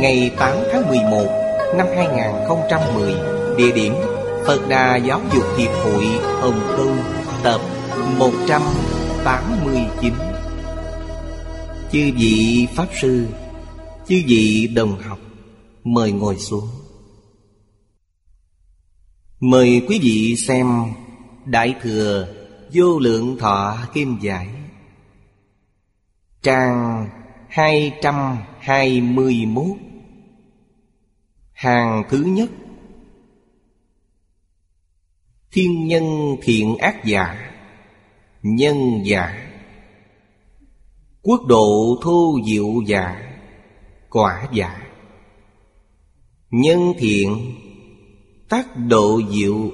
Ngày 8 tháng 11 Năm 2010 Địa điểm Phật Đà Giáo dục Hiệp hội Hồng Kông, Tập 189 Chư vị Pháp Sư, Chư vị đồng học, Mời ngồi xuống. Mời quý vị xem Đại Thừa Vô Lượng Thọ Kim Giải, Trang 221 Hàng thứ nhất. Thiên nhân thiện ác giả, Nhân giả. Quốc độ thu diệu giả, Quả giả. Nhân thiện, Tác độ diệu.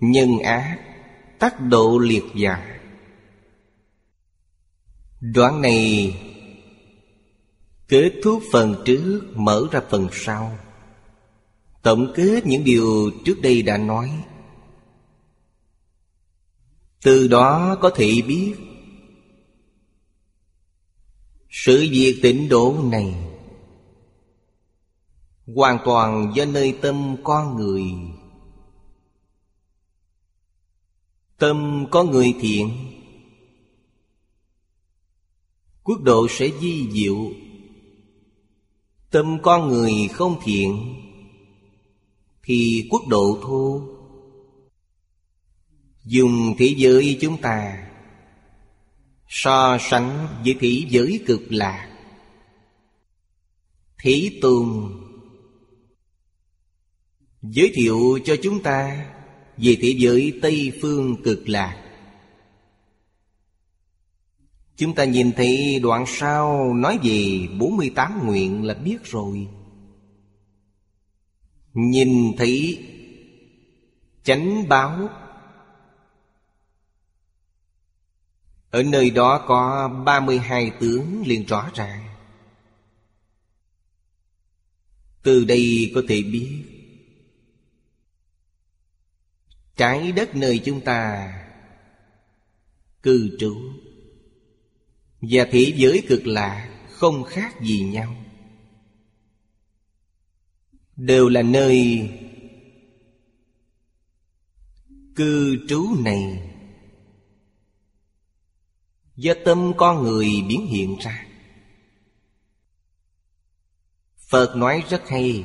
Nhân ác Tác độ liệt giả. Đoạn này Kết thúc phần trước, Mở ra phần sau. Tổng kết những điều trước đây đã nói. Từ đó có thể biết, Sự việc tịnh độ này Hoàn toàn do nơi tâm con người. Tâm có người thiện, Quốc độ sẽ di diệu. Tâm con người không thiện thì quốc độ thô. Dùng thế giới chúng ta, So sánh với thế giới cực lạc Thế tôn Giới thiệu cho chúng ta Về thế giới Tây Phương cực lạc Chúng ta nhìn thấy đoạn sau nói về 48 nguyện là biết rồi. Nhìn thấy chánh báo, Ở nơi đó có 32 tướng liền rõ ràng. Từ đây có thể biết, Trái đất nơi chúng ta Cư trú Và thế giới cực lạ Không khác gì nhau. Đều là nơi Cư trú này. Do tâm con người biến hiện ra. Phật nói rất hay,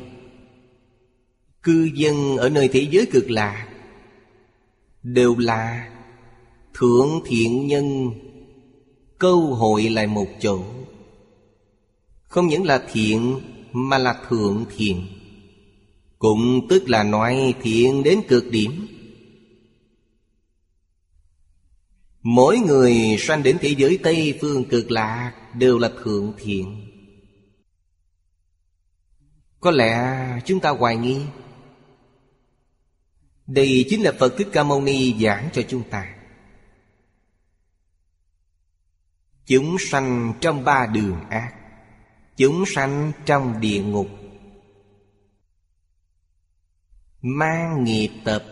Cư dân ở nơi thế giới cực lạ Đều là Thượng thiện nhân, Câu hội lại một chỗ. Không những là thiện Mà là thượng thiện. Cũng tức là nói thiện đến cực điểm. Mỗi người sanh đến thế giới Tây Phương cực lạc Đều là thượng thiện. Có lẽ chúng ta hoài nghi, Đây chính là Phật Thích Ca Mâu Ni giảng cho chúng ta. Chúng sanh trong ba đường ác, Chúng sanh trong địa ngục. Mang nghiệp tập.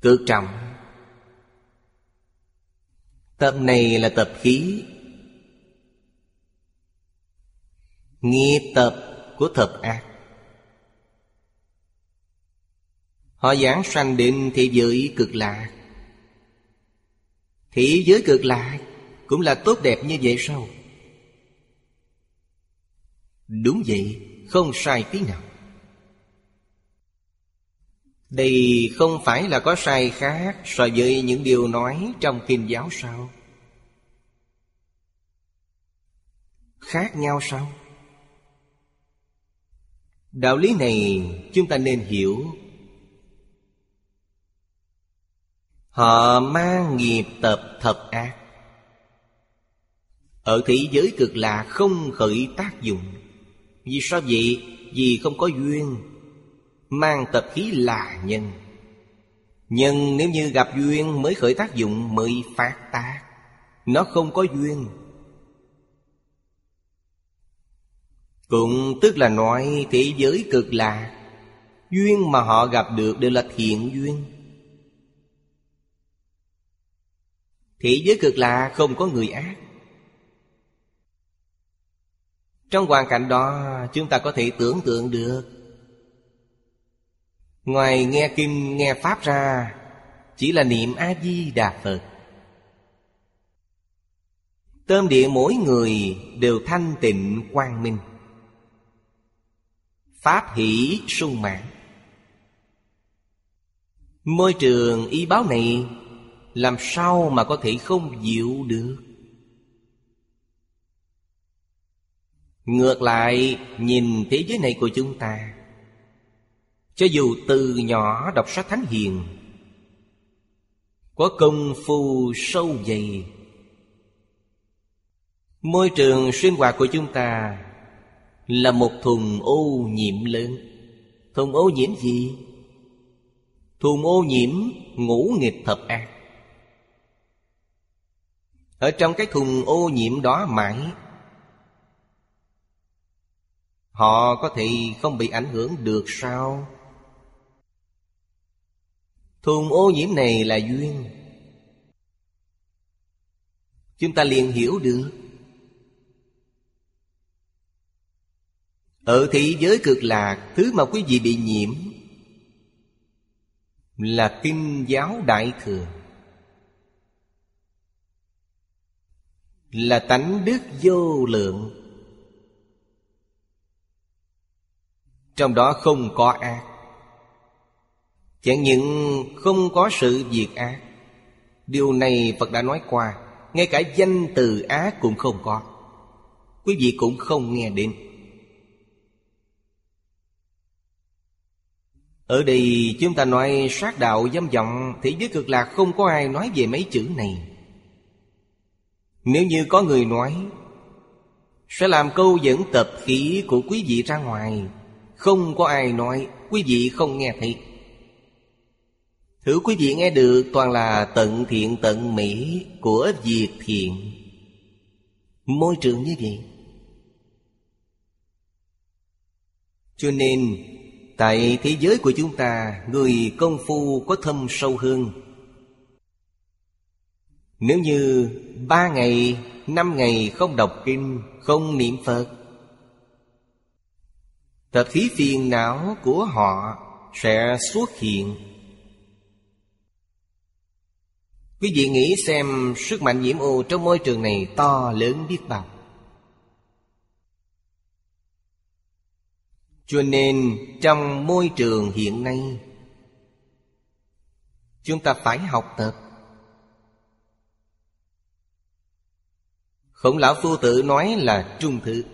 Cực trọng. Tập này là tập khí. Nghiệp tập của thập ác. Họ giảng sanh đến thế giới cực lạc. Thế giới cực lạc Cũng là tốt đẹp như vậy sao? Đúng vậy, Không sai tí nào. Đây không phải là có sai khác So với những điều nói trong kinh giáo sao? Khác nhau sao? Đạo lý này chúng ta nên hiểu. Họ mang nghiệp tập thập ác. Ở thế giới cực lạc không khởi tác dụng. Vì sao vậy? Vì không có duyên. Mang tập khí là nhân. Nhân nếu như gặp duyên mới khởi tác dụng, mới phát tác. Nó không có duyên. Cũng tức là nói thế giới cực lạc. Duyên mà họ gặp được đều là thiện duyên. Thế giới cực lạc không có người ác. Trong hoàn cảnh đó, chúng ta có thể tưởng tượng được Ngoài nghe kinh, nghe Pháp ra, Chỉ là niệm A-di-đà Phật. Tâm địa mỗi người đều thanh tịnh quang minh. Pháp hỷ sung mãn. Môi trường y báo này, Làm sao mà có thể không dịu được? Ngược lại, nhìn thế giới này của chúng ta cho dù từ nhỏ đọc sách Thánh Hiền, Có công phu sâu dày. Môi trường sinh hoạt của chúng ta là một thùng ô nhiễm lớn. Thùng ô nhiễm gì? Thùng ô nhiễm ngũ nghịch thập ác ở trong cái thùng ô nhiễm đó mãi, họ có thể không bị ảnh hưởng được sao? Thùng ô nhiễm này là duyên. Chúng ta liền hiểu được. Ở thế giới cực lạc, Thứ mà quý vị bị nhiễm Là kinh giáo đại thừa. Là tánh đức vô lượng. Trong đó không có ác. Chẳng những không có sự diệt ác, Điều này Phật đã nói qua, Ngay cả danh từ ác cũng không có. Quý vị cũng không nghe đến. Ở đây chúng ta nói sát đạo dâm vọng Thì giới cực lạc không có ai nói về mấy chữ này. Nếu như có người nói, Sẽ làm câu dẫn tập khí của quý vị ra ngoài, Không có ai nói, Quý vị không nghe thấy. Thử quý vị nghe được toàn là tận thiện tận mỹ của việc thiện. Môi trường như vậy. Cho nên Tại thế giới của chúng ta Người công phu có thâm sâu hơn. Nếu như ba ngày, năm ngày không đọc kinh Không niệm Phật Tập khí phiền não của họ sẽ xuất hiện. Quý vị nghĩ xem sức mạnh nhiễm ô trong môi trường này to, lớn biết bao. Cho nên trong môi trường hiện nay, chúng ta phải học tập. Khổng lão phu tử nói là trung thực.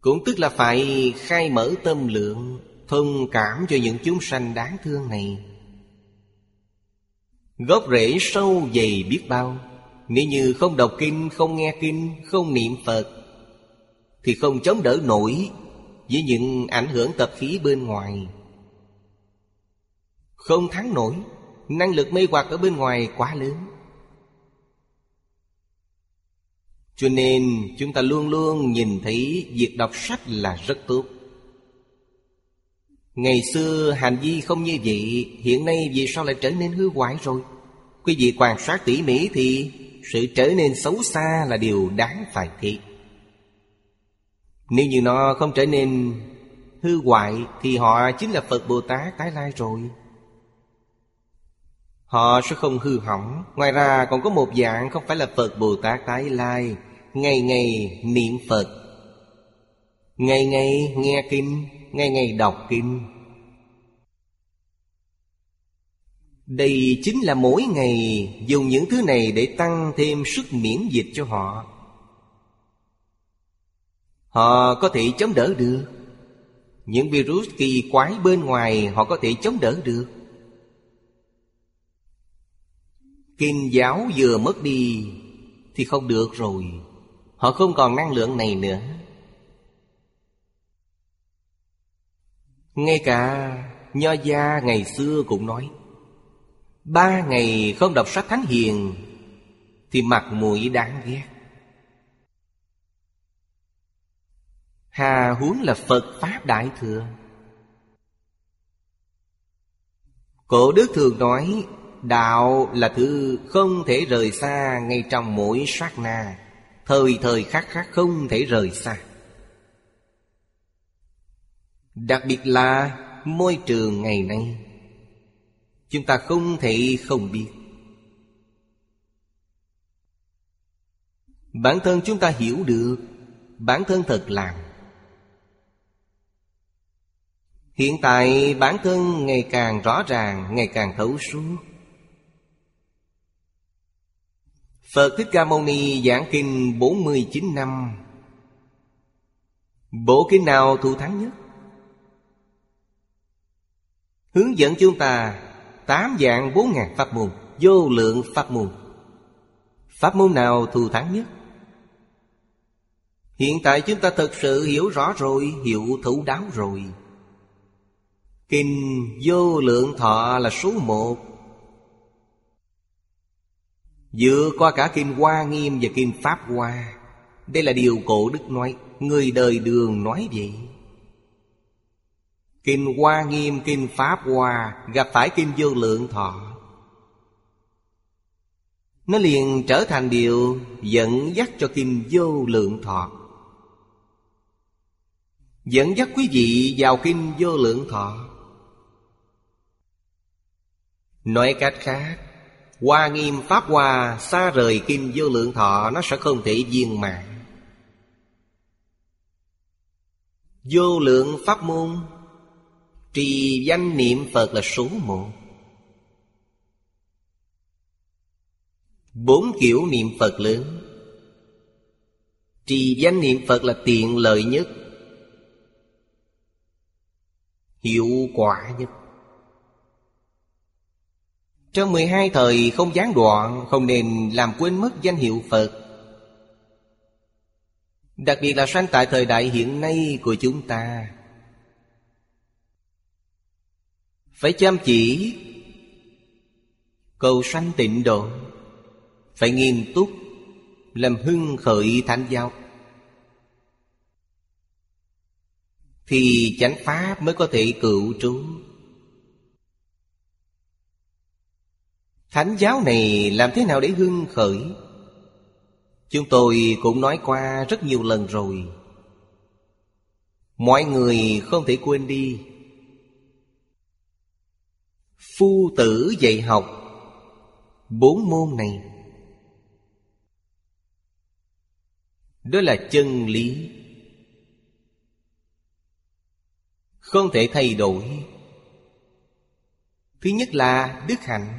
Cũng tức là phải khai mở tâm lượng, thông cảm cho những chúng sanh đáng thương này gốc rễ sâu dày biết bao. Nếu như không đọc kinh, không nghe kinh, không niệm phật, thì không chống đỡ nổi Với những ảnh hưởng tập khí bên ngoài. Không thắng nổi, Năng lực mê hoặc ở bên ngoài quá lớn. Cho nên chúng ta luôn luôn nhìn thấy Việc đọc sách là rất tốt. Ngày xưa hành vi không như vậy, Hiện nay vì sao lại trở nên hư hoại rồi? Quý vị quan sát tỉ mỉ thì Sự trở nên xấu xa là điều đáng phải thiệt nếu như nó không trở nên hư hoại Thì họ chính là Phật Bồ Tát tái lai rồi. Họ sẽ không hư hỏng. Ngoài ra còn có một dạng không phải là Phật Bồ Tát tái lai. Ngày ngày niệm Phật. Ngày ngày nghe kinh, Ngày ngày đọc kinh. Đây chính là mỗi ngày dùng những thứ này để tăng thêm sức miễn dịch cho họ. Họ có thể chống đỡ được. Những virus kỳ quái bên ngoài họ có thể chống đỡ được. Kinh giáo vừa mất đi Thì không được rồi. Họ không còn năng lượng này nữa. Ngay cả Nho gia ngày xưa cũng nói, Ba ngày không đọc sách Thánh Hiền Thì mặt mũi đáng ghét. Hà huống là Phật Pháp Đại Thừa. Cổ Đức thường nói, Đạo là thứ không thể rời xa Ngay trong mỗi sát na. Thời thời khắc khắc không thể rời xa. Đặc biệt là môi trường ngày nay. Chúng ta không thể không biết. Bản thân chúng ta hiểu được Bản thân thật làm. Hiện tại bản thân ngày càng rõ ràng, Ngày càng thấu suốt. Phật Thích Ca Mâu Ni giảng kinh 49 năm. Bộ kinh nào thù thắng nhất? Hướng dẫn chúng ta Tám dạng bốn ngàn pháp môn, Vô lượng pháp môn. Pháp môn nào thù thắng nhất? Hiện tại chúng ta thật sự hiểu rõ rồi, Hiểu thấu đáo rồi. Kinh vô lượng thọ là số một. Dựa qua cả Kinh Hoa Nghiêm và Kinh Pháp Hoa, Đây là điều cổ đức nói, Người đời đường nói vậy. Kinh Hoa Nghiêm, Kinh Pháp Hoa Gặp phải Kinh Vô Lượng Thọ. Nó liền trở thành điều dẫn dắt cho Kinh Vô Lượng Thọ. Dẫn dắt quý vị vào Kinh Vô Lượng Thọ. Nói cách khác Hoa nghiêm Pháp Hoa xa rời Kinh Vô Lượng Thọ Nó sẽ không thể viên mạng Vô lượng Pháp môn Trì danh niệm Phật là số một. Bốn kiểu niệm Phật lớn. Trì danh niệm Phật là tiện lợi nhất. Hiệu quả nhất. Trong 12 thời không gián đoạn, Không nên làm quên mất danh hiệu Phật. Đặc biệt là sanh tại thời đại hiện nay của chúng ta. Phải chăm chỉ. Cầu sanh tịnh độ. Phải nghiêm túc. Làm hưng khởi thánh giáo. Thì chánh pháp mới có thể cựu trú. Thánh giáo này làm thế nào để hưng khởi? Chúng tôi cũng nói qua rất nhiều lần rồi. Mọi người không thể quên đi. Phu tử dạy học. Bốn môn này. Đó là chân lý. Không thể thay đổi. Thứ nhất là đức hạnh.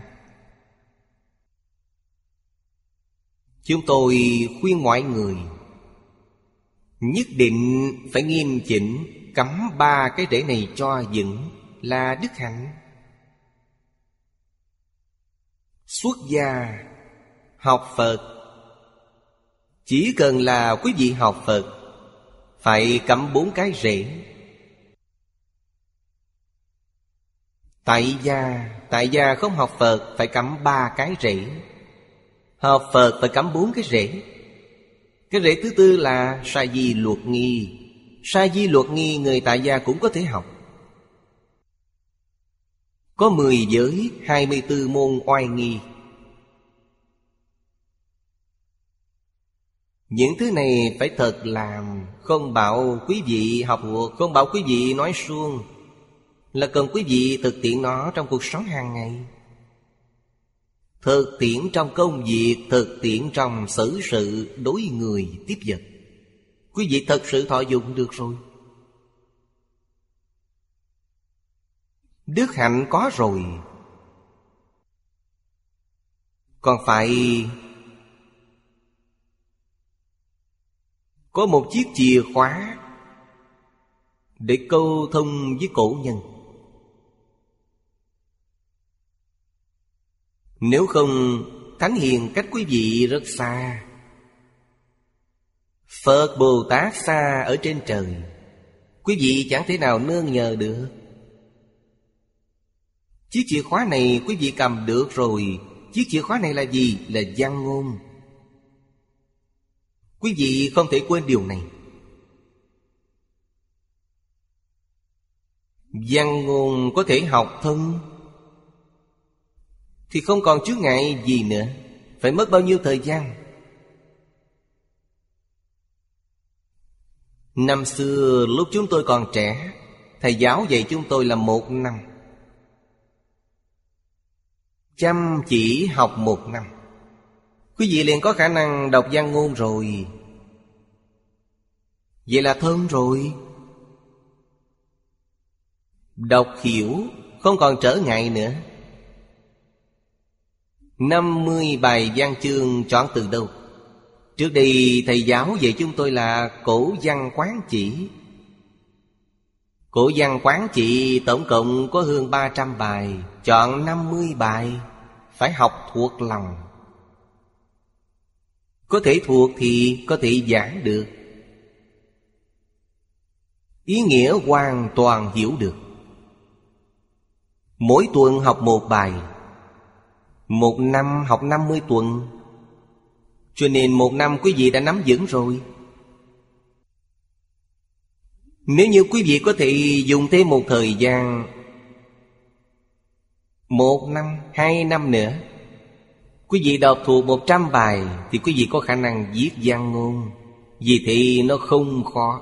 Chúng tôi khuyên mọi người Nhất định phải nghiêm chỉnh Cắm ba cái rễ này cho vững Là đức hạnh. Xuất gia. Học Phật. Chỉ cần là quý vị học Phật, Phải cắm bốn cái rễ. Tại gia. Tại gia không học Phật, Phải cắm ba cái rễ. Học Phật phải cắm bốn cái rễ. Cái rễ thứ tư là Sa di luật nghi. Sa di luật nghi người tại gia cũng có thể học có mười giới, hai mươi tư môn oai nghi. Những thứ này phải thật làm, Không bảo quý vị học thuộc, Không bảo quý vị nói suông, Là cần quý vị thực tiện nó trong cuộc sống hàng ngày. Thực tiễn trong công việc, Thực tiễn trong xử sự, Đối người tiếp vật. Quý vị thật sự thọ dụng được rồi. Đức hạnh có rồi. Còn phải, Có một chiếc chìa khóa Để câu thông với cổ nhân. Nếu không, Thánh Hiền cách quý vị rất xa. Phật Bồ Tát xa ở trên trời. Quý vị chẳng thể nào nương nhờ được. Chiếc chìa khóa này quý vị cầm được rồi. Chiếc chìa khóa này là gì? Là văn ngôn. Quý vị không thể quên điều này. Văn ngôn có thể học thân Thì không còn chướng ngại gì nữa. Phải mất bao nhiêu thời gian? Năm xưa, lúc chúng tôi còn trẻ, Thầy giáo dạy chúng tôi là một năm. Chăm chỉ học một năm. Quý vị liền có khả năng đọc văn ngôn rồi. Vậy là thơm rồi. Đọc hiểu, Không còn trở ngại nữa. Năm mươi bài văn chương chọn từ đâu? Trước đây, thầy giáo dạy chúng tôi là cổ văn quán chỉ. Cổ văn quán chỉ tổng cộng có hơn 300 bài. Chọn 50 bài Phải học thuộc lòng. Có thể thuộc thì có thể giảng được. Ý nghĩa hoàn toàn hiểu được. Mỗi tuần học một bài. Một năm học 50 tuần. Cho nên một năm quý vị đã nắm vững rồi. Nếu như quý vị có thể dùng thêm một thời gian một năm, hai năm nữa. Quý vị đọc thuộc một trăm bài Thì quý vị có khả năng viết văn ngôn. Vì thì nó không khó.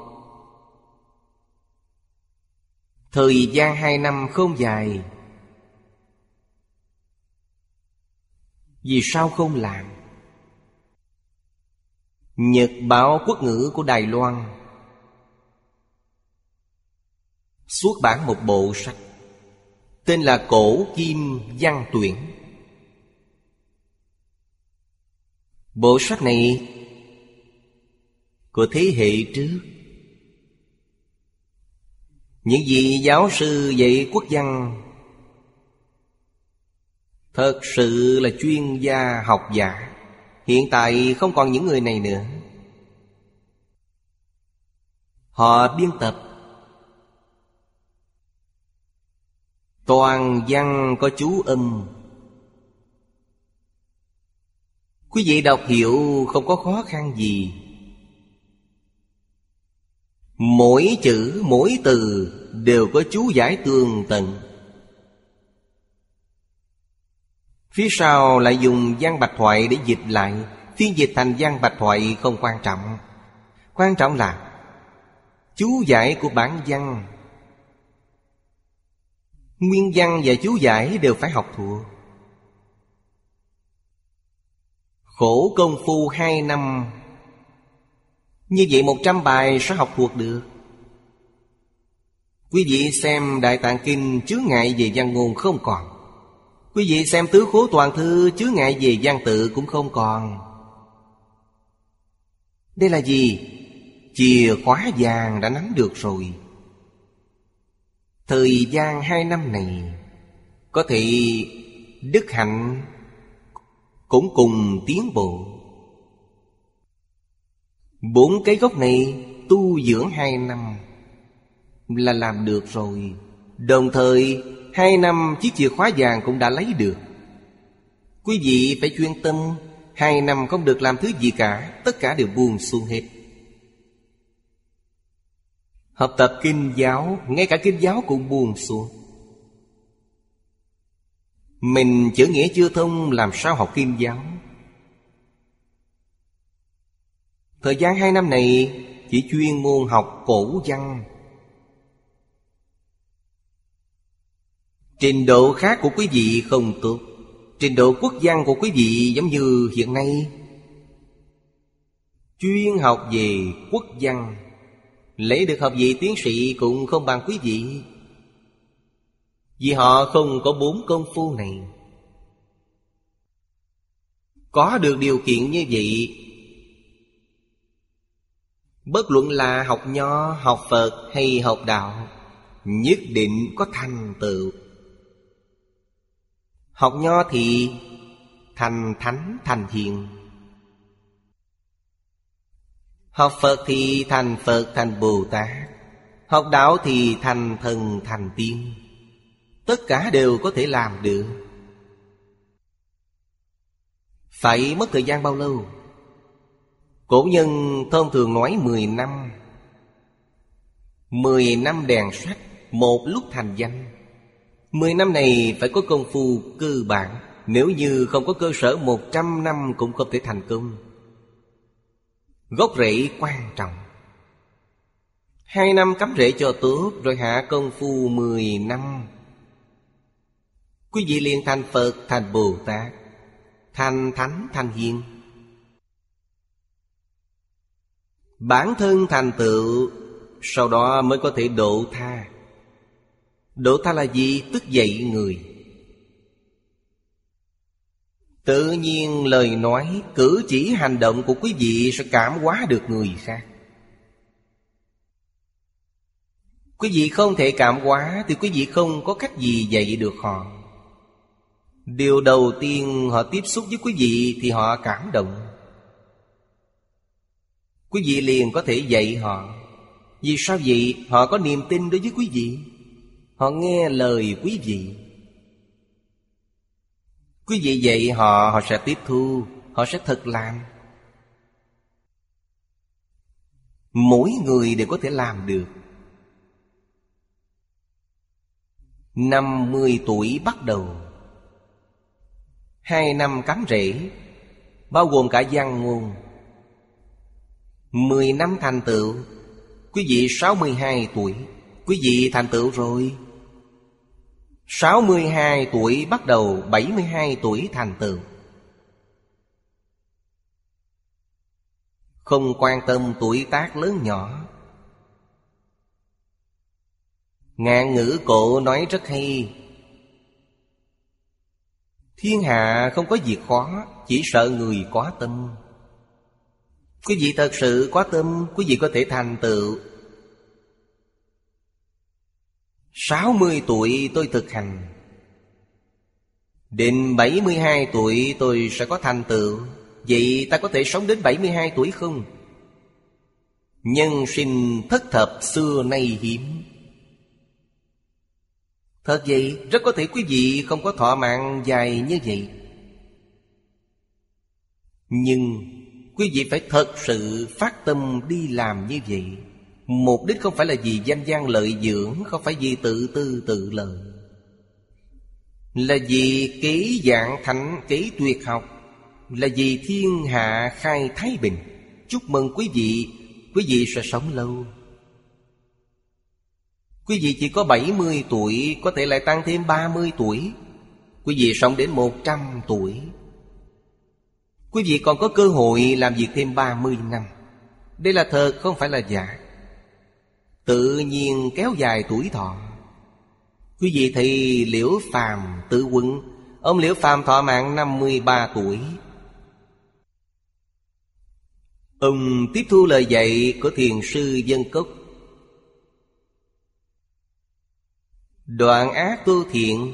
Thời gian hai năm không dài. Vì sao không làm? Nhật báo quốc ngữ của Đài Loan. Xuất bản một bộ sách. Tên là Cổ Kim Văn Tuyển. Bộ sách này Của thế hệ trước. Những vị giáo sư dạy quốc văn Thật sự là chuyên gia học giả. Hiện tại không còn những người này nữa. Họ biên tập Toàn văn có chú âm. Quý vị đọc hiểu không có khó khăn gì. Mỗi chữ, mỗi từ đều có chú giải tường tận. Phía sau lại dùng văn bạch thoại để dịch lại. Phiên dịch thành văn bạch thoại không quan trọng. Quan trọng là Chú giải của bản văn. Nguyên văn và chú giải đều phải học thuộc. Khổ công phu hai năm. Như vậy một trăm bài sẽ học thuộc được. Quý vị xem Đại Tạng Kinh chứa ngại về văn ngôn không còn. Quý vị xem Tứ Khố Toàn Thư chứa ngại về văn tự cũng không còn. Đây là gì? Chìa khóa vàng đã nắm được rồi. Thời gian hai năm này, Có thể đức hạnh cũng cùng tiến bộ. Bốn cái gốc này tu dưỡng hai năm Là làm được rồi. Đồng thời, Hai năm chiếc chìa khóa vàng cũng đã lấy được. Quý vị phải chuyên tâm, Hai năm không được làm thứ gì cả, Tất cả đều buông xuống hết. Học tập kinh giáo, Ngay cả kinh giáo cũng buồn xuống. Mình chữ nghĩa chưa thông, Làm sao học kinh giáo? Thời gian hai năm này, Chỉ chuyên môn học cổ văn. Trình độ khác của quý vị không tốt. Trình độ quốc văn của quý vị giống như hiện nay. Chuyên học về quốc văn. Lấy được học vị tiến sĩ cũng không bằng quý vị. Vì họ không có bốn công phu này. Có được điều kiện như vậy Bất luận là học nho, học Phật hay học đạo Nhất định có thành tựu. Học nho thì thành thánh thành hiền. Học Phật thì thành Phật, thành Bồ Tát Học đạo thì thành thần, thành tiên. Tất cả đều có thể làm được. Phải mất thời gian bao lâu? Cổ nhân thông thường nói 10 năm. 10 năm đèn sách Một lúc thành danh. Mười năm này phải có công phu cơ bản. Nếu như không có cơ sở một trăm năm cũng không thể thành công. Gốc rễ quan trọng. Hai năm cắm rễ cho tốt Rồi hạ công phu mười năm. Quý vị liền thành Phật, thành Bồ Tát, Thành Thánh, thành Hiền. Bản thân thành tựu, Sau đó mới có thể độ tha. Độ tha là gì? Tức dậy người. Tự nhiên lời nói, cử chỉ hành động của quý vị sẽ cảm hóa được người khác. Quý vị không thể cảm hóa thì quý vị không có cách gì dạy được họ. Điều đầu tiên họ tiếp xúc với quý vị thì họ cảm động. Quý vị liền có thể dạy họ. Vì sao vậy? Họ có niềm tin đối với quý vị. Họ nghe lời quý vị. Quý vị dạy họ Họ sẽ tiếp thu, Họ sẽ thực làm. Mỗi người đều có thể làm được. Năm mươi tuổi bắt đầu. Hai năm cắm rễ, Bao gồm cả văn ngôn. Mười năm thành tựu. Quý vị sáu mươi hai tuổi. Quý vị thành tựu rồi. 62 tuổi bắt đầu 72 tuổi thành tựu. Không quan tâm tuổi tác lớn nhỏ. Ngạn ngữ cổ nói rất hay. Thiên hạ không có việc khó, Chỉ sợ người quá tâm. Quý vị thật sự quá tâm, Quý vị có thể thành tựu. 60 tuổi tôi thực hành. Đến 72 tuổi tôi sẽ có thành tựu. Vậy ta có thể sống đến 72 tuổi không? Nhân sinh thất thập xưa nay hiếm. Thật vậy, rất có thể quý vị không có thọ mạng dài như vậy. Nhưng quý vị phải thật sự phát tâm đi làm như vậy. Mục đích không phải là vì danh gian lợi dưỡng, Không phải vì tự tư tự lợi. Là vì ký dạng thánh kỹ tuyệt học, Là vì thiên hạ khai thái bình. Chúc mừng quý vị Quý vị sẽ sống lâu. Quý vị chỉ có 70 tuổi, Có thể lại tăng thêm 30 tuổi. Quý vị sống đến 100 tuổi. Quý vị còn có cơ hội làm việc thêm 30 năm. Đây là thật, không phải là giả. Tự nhiên kéo dài tuổi thọ. Quý vị thì Liễu Phàm tự quận, Ông Liễu Phàm thọ mạng 53 tuổi. Ông tiếp thu lời dạy của thiền sư Dân Cốc. Đoạn ác tu thiện.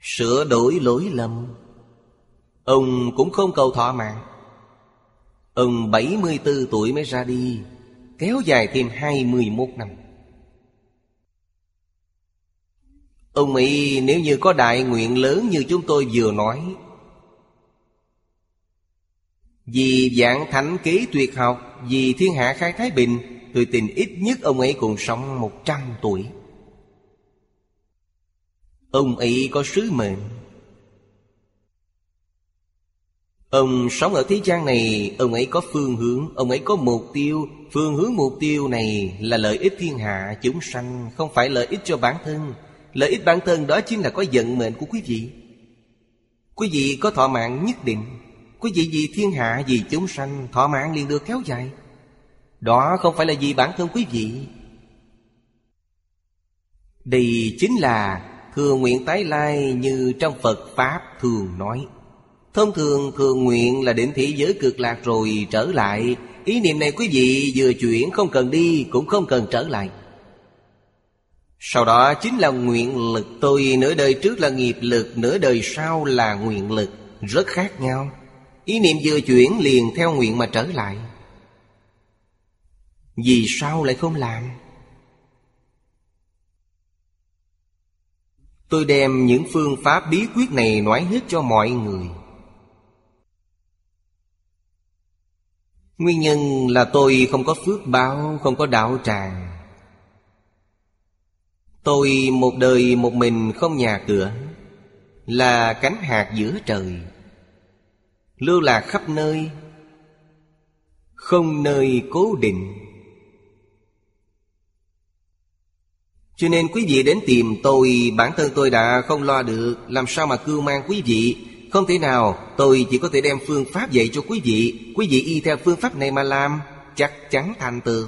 Sửa đổi lỗi lầm. Ông cũng không cầu thọ mạng. Ông 74 tuổi mới ra đi. Kéo dài thêm 21 năm. Ông Mỹ, nếu như có đại nguyện lớn như chúng tôi vừa nói, Vì dạng thánh kế tuyệt học, Vì thiên hạ khai thái bình, Tôi tin ít nhất ông ấy còn sống 100 tuổi. Ông ấy có sứ mệnh. Ông sống ở thế gian này, Ông ấy có phương hướng, Ông ấy có mục tiêu. Phương hướng mục tiêu này là lợi ích thiên hạ chúng sanh, Không phải lợi ích cho bản thân. Lợi ích bản thân đó chính là có vận mệnh của quý vị. Quý vị có thọ mạng nhất định. Quý vị vì thiên hạ, vì chúng sanh, Thọ mạng liền được kéo dài. Đó không phải là vì bản thân quý vị. Đây chính là Thường nguyện tái lai như trong Phật Pháp thường nói. Thông thường thường nguyện là đến thế giới cực lạc rồi trở lại. Ý niệm này quý vị vừa chuyển không cần đi, cũng không cần trở lại. Sau đó chính là nguyện lực. Tôi nửa đời trước là nghiệp lực, Nửa đời sau là nguyện lực. Rất khác nhau. Ý niệm vừa chuyển liền theo nguyện mà trở lại. Vì sao lại không làm? Tôi đem những phương pháp bí quyết này nói hết cho mọi người. Nguyên nhân là tôi không có phước báo, không có đạo tràng. Tôi một đời một mình không nhà cửa Là cánh hạt giữa trời. Lưu lạc khắp nơi Không nơi cố định. Cho nên quý vị đến tìm tôi Bản thân tôi đã không lo được Làm sao mà cưu mang quý vị không thể nào, tôi chỉ có thể đem phương pháp dạy cho quý vị. Quý vị y theo phương pháp này mà làm, Chắc chắn thành tựu.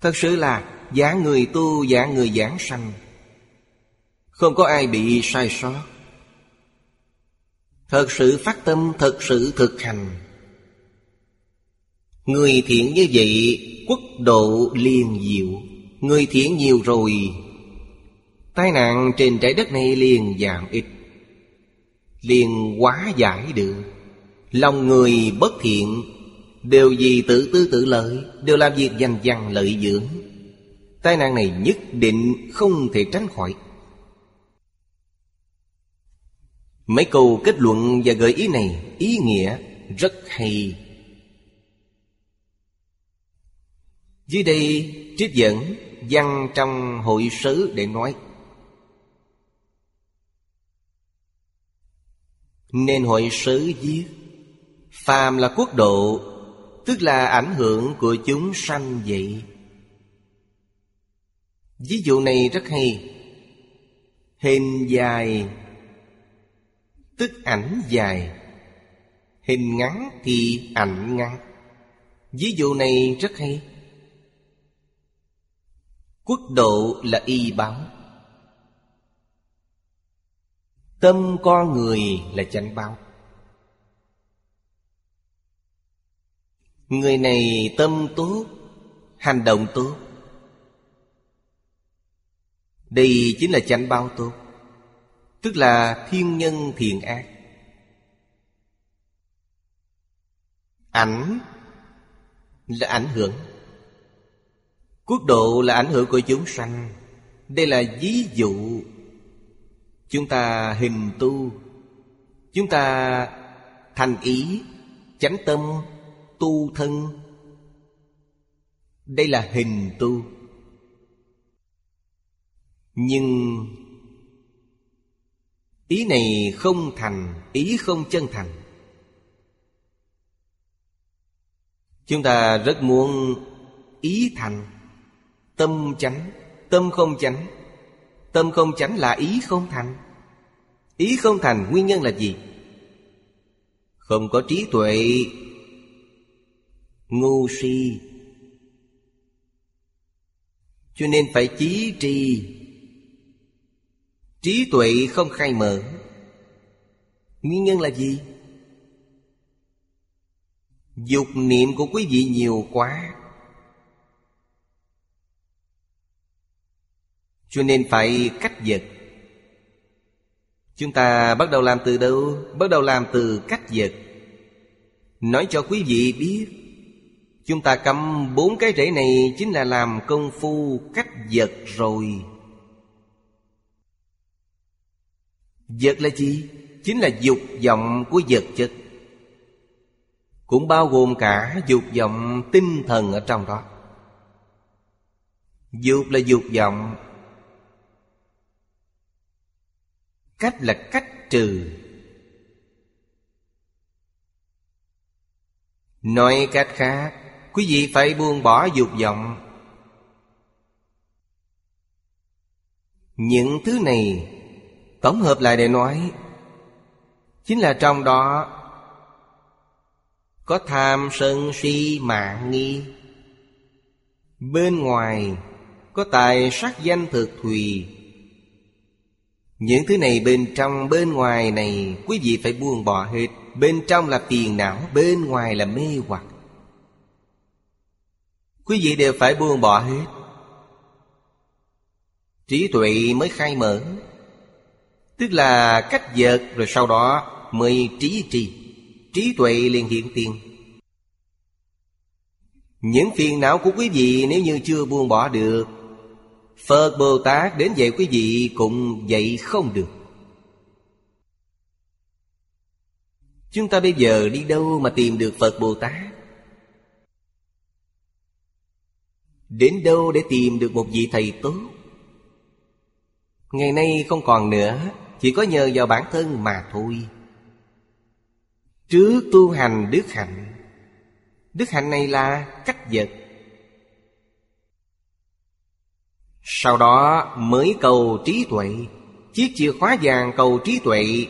Thật sự là giả người tu giả người giảng sanh. Không có ai bị sai sót. Thật sự phát tâm, Thật sự thực hành. Người thiện như vậy, Quốc độ liền diệu. Người thiện nhiều rồi, Tai nạn trên trái đất này liền giảm ít. Liền quá giải được. Lòng người bất thiện, Đều vì tự tư tự lợi, Đều làm việc dành dằn lợi dưỡng. Tai nạn này nhất định không thể tránh khỏi. Mấy câu kết luận và gợi ý này Ý nghĩa rất hay. Dưới đây trích dẫn văn trong hội sứ để nói. Nên hội sứ viết Phàm là quốc độ, Tức là ảnh hưởng của chúng sanh vậy Ví dụ này rất hay. Hình dài, Tức ảnh dài. Hình ngắn thì ảnh ngắn. Ví dụ này rất hay. Quốc độ là y báo. Tâm con người là chánh báo. Người này tâm tốt Hành động tốt Đây chính là chánh báo tốt Tức là thiên nhân thiện ác. Ảnh là ảnh hưởng. Quốc độ là ảnh hưởng của chúng sanh. Đây là ví dụ Chúng ta hình tu. Chúng ta thành ý, Chánh tâm, Tu thân. Đây là hình tu. Nhưng Ý này không thành, Ý không chân thành. Chúng ta rất muốn ý thành, Tâm chánh, Tâm không chánh. Tâm không chánh là ý không thành. Ý không thành nguyên nhân là gì? Không có trí tuệ. Ngu si. Cho nên phải trí tri. Trí tuệ không khai mở. Nguyên nhân là gì? Dục niệm của quý vị nhiều quá. Cho nên phải cách vật Chúng ta bắt đầu làm từ đâu? Bắt đầu làm từ cách vật Nói cho quý vị biết, Chúng ta cầm bốn cái rễ này Chính là làm công phu cách vật rồi. Vật là gì? Chính là dục vọng của vật chất Cũng bao gồm cả dục vọng tinh thần ở trong đó. Dục là dục vọng cách là cách trừ. Nói cách khác, quý vị phải buông bỏ dục vọng. Những thứ này, Tổng hợp lại để nói, Chính là trong đó Có tham sân si mạng nghi. Bên ngoài Có tài sắc danh thực thùy những thứ này bên trong, bên ngoài này, Quý vị phải buông bỏ hết. Bên trong là tiền não, Bên ngoài là mê hoặc. Quý vị đều phải buông bỏ hết. Trí tuệ mới khai mở. Tức là cách dợt Rồi sau đó mới trí trì. Trí tuệ liền hiện tiền. Những phiền não của quý vị Nếu như chưa buông bỏ được Phật Bồ Tát đến dạy quý vị Cũng dạy không được. Chúng ta bây giờ đi đâu mà tìm được Phật Bồ Tát? Đến đâu để tìm được một vị thầy tốt? Ngày nay không còn nữa, Chỉ có nhờ vào bản thân mà thôi. Trước tu hành đức hạnh Đức hạnh này là cách vật. Sau đó mới cầu trí tuệ, Chiếc chìa khóa vàng cầu trí tuệ.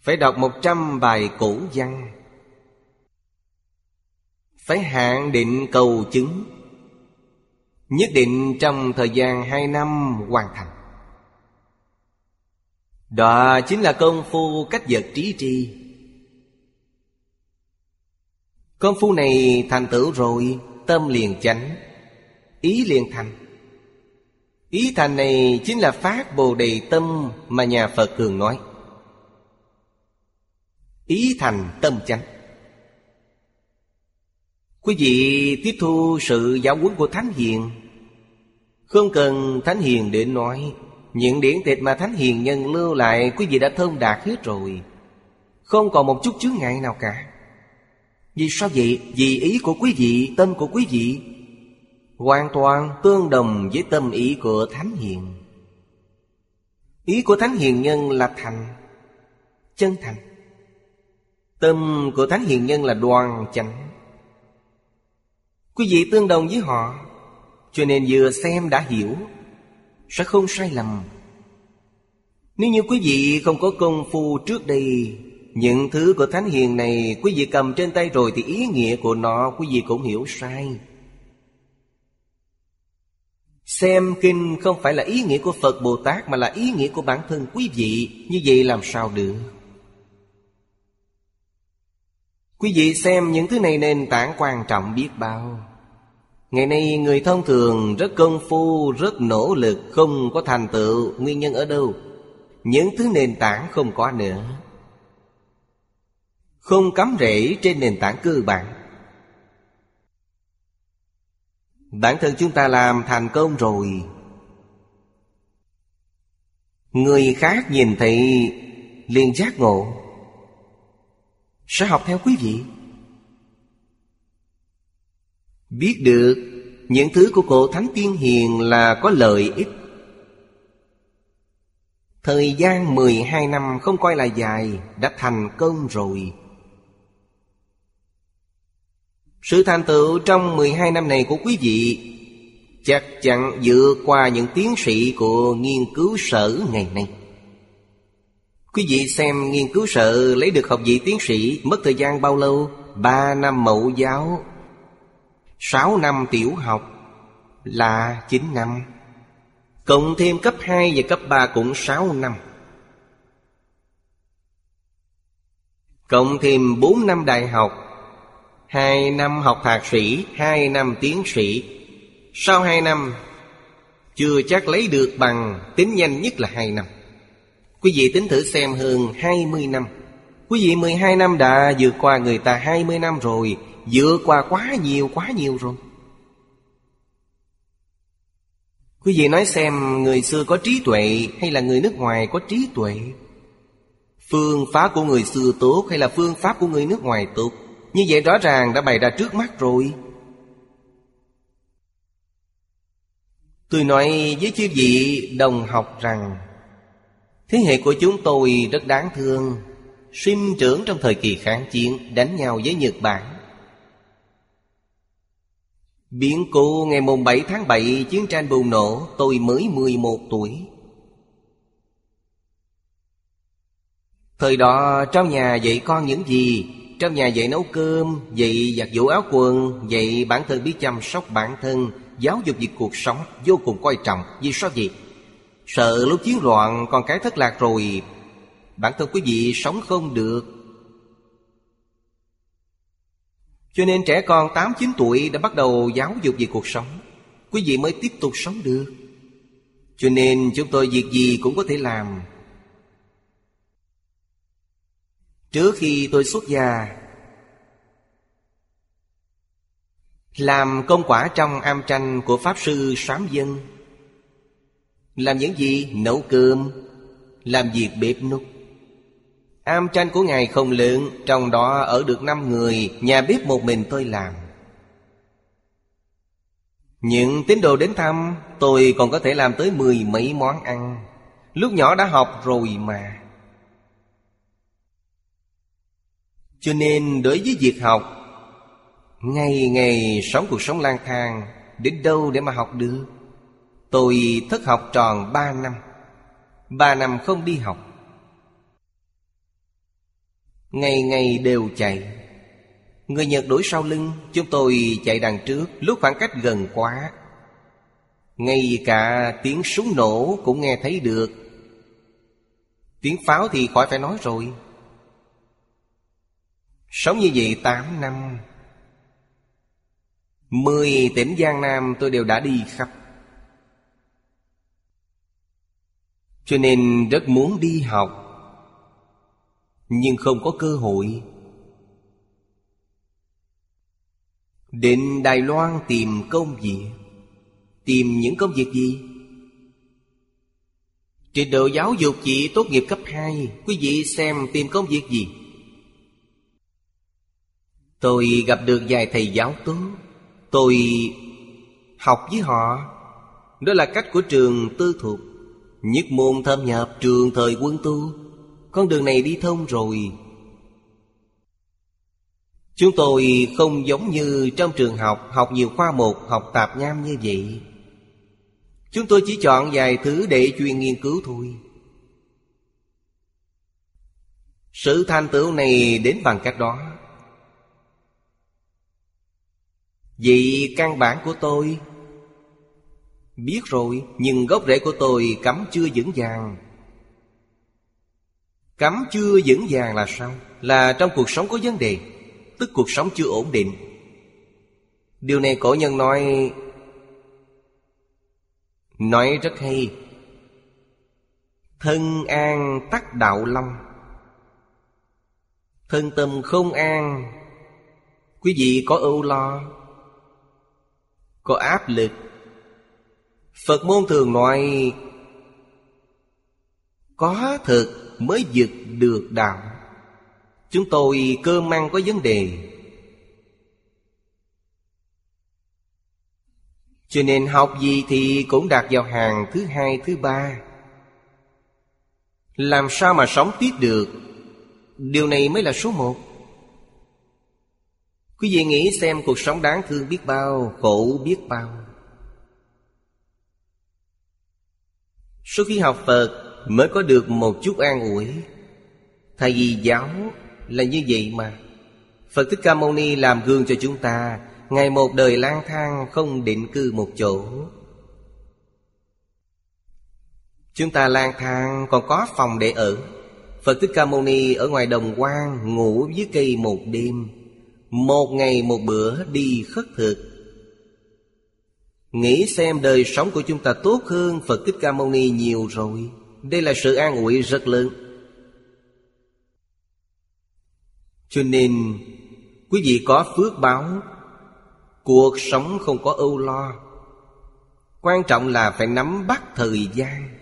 Phải đọc một trăm bài cổ văn. Phải hạn định cầu chứng. Nhất định trong thời gian hai năm hoàn thành. Đó chính là công phu cách vật trí tri. Công phu này thành tựu rồi, Tâm liền chánh. Ý liền thành. Ý thành này chính là phát bồ đề tâm Mà nhà Phật thường nói. Ý thành tâm chánh. Quý vị tiếp thu sự giáo huấn của Thánh Hiền. Không cần Thánh Hiền để nói Những điển tịch mà Thánh Hiền nhân lưu lại Quý vị đã thông đạt hết rồi. Không còn một chút chướng ngại nào cả. Vì sao vậy? Vì ý của quý vị, tâm của quý vị Hoàn toàn tương đồng với tâm ý của Thánh Hiền. Ý của Thánh Hiền Nhân là thành, Chân thành. Tâm của Thánh Hiền Nhân là đoan chánh. Quý vị tương đồng với họ, Cho nên vừa xem đã hiểu, Sẽ không sai lầm. Nếu như quý vị không có công phu trước đây, Những thứ của Thánh Hiền này Quý vị cầm trên tay rồi Thì ý nghĩa của nó quý vị cũng hiểu sai. Xem kinh không phải là ý nghĩa của Phật Bồ Tát Mà là ý nghĩa của bản thân quý vị. Như vậy làm sao được? Quý vị xem những thứ này nền tảng quan trọng biết bao. Ngày nay người thông thường rất công phu, rất nỗ lực Không có thành tựu, nguyên nhân ở đâu? Những thứ nền tảng không có nữa. Không cắm rễ trên nền tảng cơ bản. Bản thân chúng ta làm thành công rồi. Người khác nhìn thấy, liền giác ngộ. Sẽ học theo quý vị. Biết được, những thứ của cổ Thánh Tiên Hiền là có lợi ích. Thời gian 12 năm không coi là dài Đã thành công rồi. Sự thành tựu trong 12 năm này của quý vị Chắc chắn dựa qua những tiến sĩ của nghiên cứu sở ngày nay. Quý vị xem nghiên cứu sở lấy được học vị tiến sĩ Mất thời gian bao lâu? 3 năm mẫu giáo 6 năm tiểu học, là 9 năm. Cộng thêm cấp 2 và cấp 3 cũng 6 năm. Cộng thêm 4 năm đại học hai năm học thạc sĩ, hai năm tiến sĩ. Sau hai năm, Chưa chắc lấy được bằng, Tính nhanh nhất là hai năm. Quý vị tính thử xem hơn 20 năm. Quý vị 12 năm đã vượt qua người ta 20 năm rồi, Vượt qua quá nhiều quá nhiều rồi. Quý vị nói xem người xưa có trí tuệ hay là người nước ngoài có trí tuệ? Phương pháp của người xưa tốt hay là phương pháp của người nước ngoài tốt? Như vậy rõ ràng đã bày ra trước mắt rồi. Tôi nói với chư vị đồng học rằng, Thế hệ của chúng tôi rất đáng thương, Sinh trưởng trong thời kỳ kháng chiến, Đánh nhau với Nhật Bản. Biến cố ngày mùng 7 tháng 7 chiến tranh bùng nổ, Tôi mới 11 tuổi. Thời đó, trong nhà dạy con những gì? Trong nhà dạy nấu cơm, Dạy giặt giũ áo quần, Dạy bản thân biết chăm sóc bản thân, Giáo dục việc cuộc sống vô cùng quan trọng. Vì sao vậy? Sợ lúc chiến loạn con cái thất lạc rồi, Bản thân quý vị sống không được. Cho nên trẻ con 8-9 tuổi đã bắt đầu giáo dục về cuộc sống. Quý vị mới tiếp tục sống được. Cho nên chúng tôi việc gì cũng có thể làm. Trước khi tôi xuất gia, Làm công quả trong am tranh của Pháp Sư Sám Dân, Làm những gì? Nấu cơm, Làm việc bếp nút Am tranh của Ngài không lượng Trong đó ở được năm người, Nhà bếp một mình tôi làm. Những tín đồ đến thăm, Tôi còn có thể làm tới mười mấy món ăn. Lúc nhỏ đã học rồi mà. Cho nên đối với việc học, Ngày ngày sống cuộc sống lang thang, Đến đâu để mà học được? Tôi thất học tròn ba năm ba năm không đi học. Ngày ngày đều chạy. Người Nhật đuổi sau lưng, Chúng tôi chạy đằng trước Lúc khoảng cách gần quá. Ngay cả tiếng súng nổ cũng nghe thấy được. Tiếng pháo thì khỏi phải nói rồi. Sống như vậy 8 năm, Mười tỉnh Giang Nam tôi đều đã đi khắp Cho nên rất muốn đi học, Nhưng không có cơ hội Đến Đài Loan tìm công việc, Tìm những công việc gì? Trình độ giáo dục chỉ tốt nghiệp cấp 2 Quý vị xem tìm công việc gì? Tôi gặp được vài thầy giáo tốt Tôi học với họ. Đó là cách của trường tư thuộc, Nhất môn thâm nhập trường thời quân tu. Con đường này đi thông rồi. Chúng tôi không giống như trong trường học Học nhiều khoa mục, học tạp nham như vậy. Chúng tôi chỉ chọn vài thứ để chuyên nghiên cứu thôi. Sự thành tựu này đến bằng cách đó. Vì căn bản của tôi. Biết rồi, Nhưng gốc rễ của tôi cắm chưa vững vàng. Cắm chưa vững vàng là sao? Là trong cuộc sống có vấn đề, Tức cuộc sống chưa ổn định. Điều này cổ nhân nói Nói rất hay. Thân an tắc đạo long Thân tâm không an, Quý vị có ưu lo? Có áp lực. Phật môn thường nói, có thực mới vượt được đạo. Chúng tôi cơm ăn có vấn đề. Cho nên học gì thì cũng đạt vào hàng thứ hai, thứ ba. Làm sao mà sống tiếp được? Điều này mới là số một. Quý vị nghĩ xem cuộc sống đáng thương biết bao, Khổ biết bao. Số khi học Phật Mới có được một chút an ủi. Thầy vì giáo là như vậy mà. Phật Thích Ca Mâu Ni làm gương cho chúng ta, Ngày một đời lang thang, không định cư một chỗ. Chúng ta lang thang, còn có phòng để ở. Phật Thích Ca Mâu Ni ở ngoài đồng quan Ngủ dưới cây một đêm một ngày một bữa đi khất thực. Nghĩ xem đời sống của chúng ta tốt hơn Phật Thích Ca Mâu Ni nhiều rồi. Đây là sự an ủi rất lớn. Cho nên, Quý vị có phước báo, Cuộc sống không có âu lo. Quan trọng là phải nắm bắt thời gian.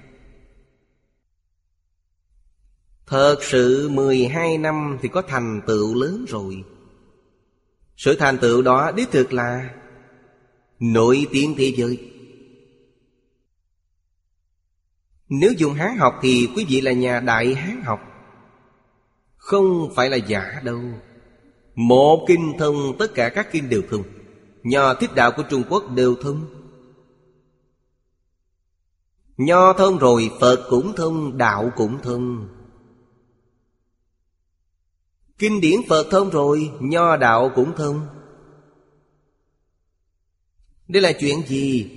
Thật sự 12 năm thì có thành tựu lớn rồi sự thành tựu đó đích thực là Nổi tiếng thế giới. Nếu dùng Hán học thì quý vị là nhà đại Hán học. Không phải là giả đâu. Một kinh thông tất cả các kinh đều thông. Nho thích đạo của Trung Quốc đều thông. Nho thông rồi Phật cũng thông, Đạo cũng thông. Kinh điển Phật thông rồi, Nho đạo cũng thông. Đây là chuyện gì?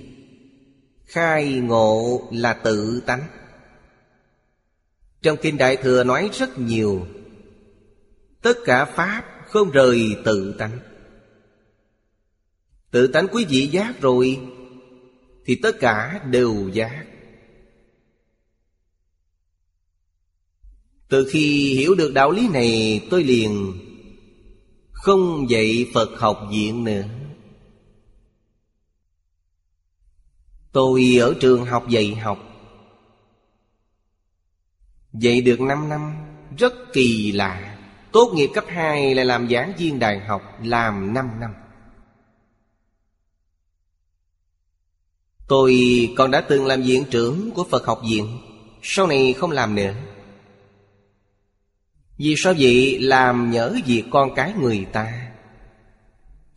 Khai ngộ là tự tánh. Trong Kinh Đại Thừa nói rất nhiều. Tất cả Pháp không rời tự tánh. Tự tánh quý vị giác rồi, Thì tất cả đều giác. Từ khi hiểu được đạo lý này, tôi liền Không dạy Phật học viện nữa. Tôi ở trường học dạy học. Dạy được 5 năm, Rất kỳ lạ. Tốt nghiệp cấp 2 lại làm giảng viên đại học Làm 5 năm. Tôi còn đã từng làm viện trưởng của Phật học viện. Sau này không làm nữa. Vì sao vậy? Làm nhớ việc con cái người ta.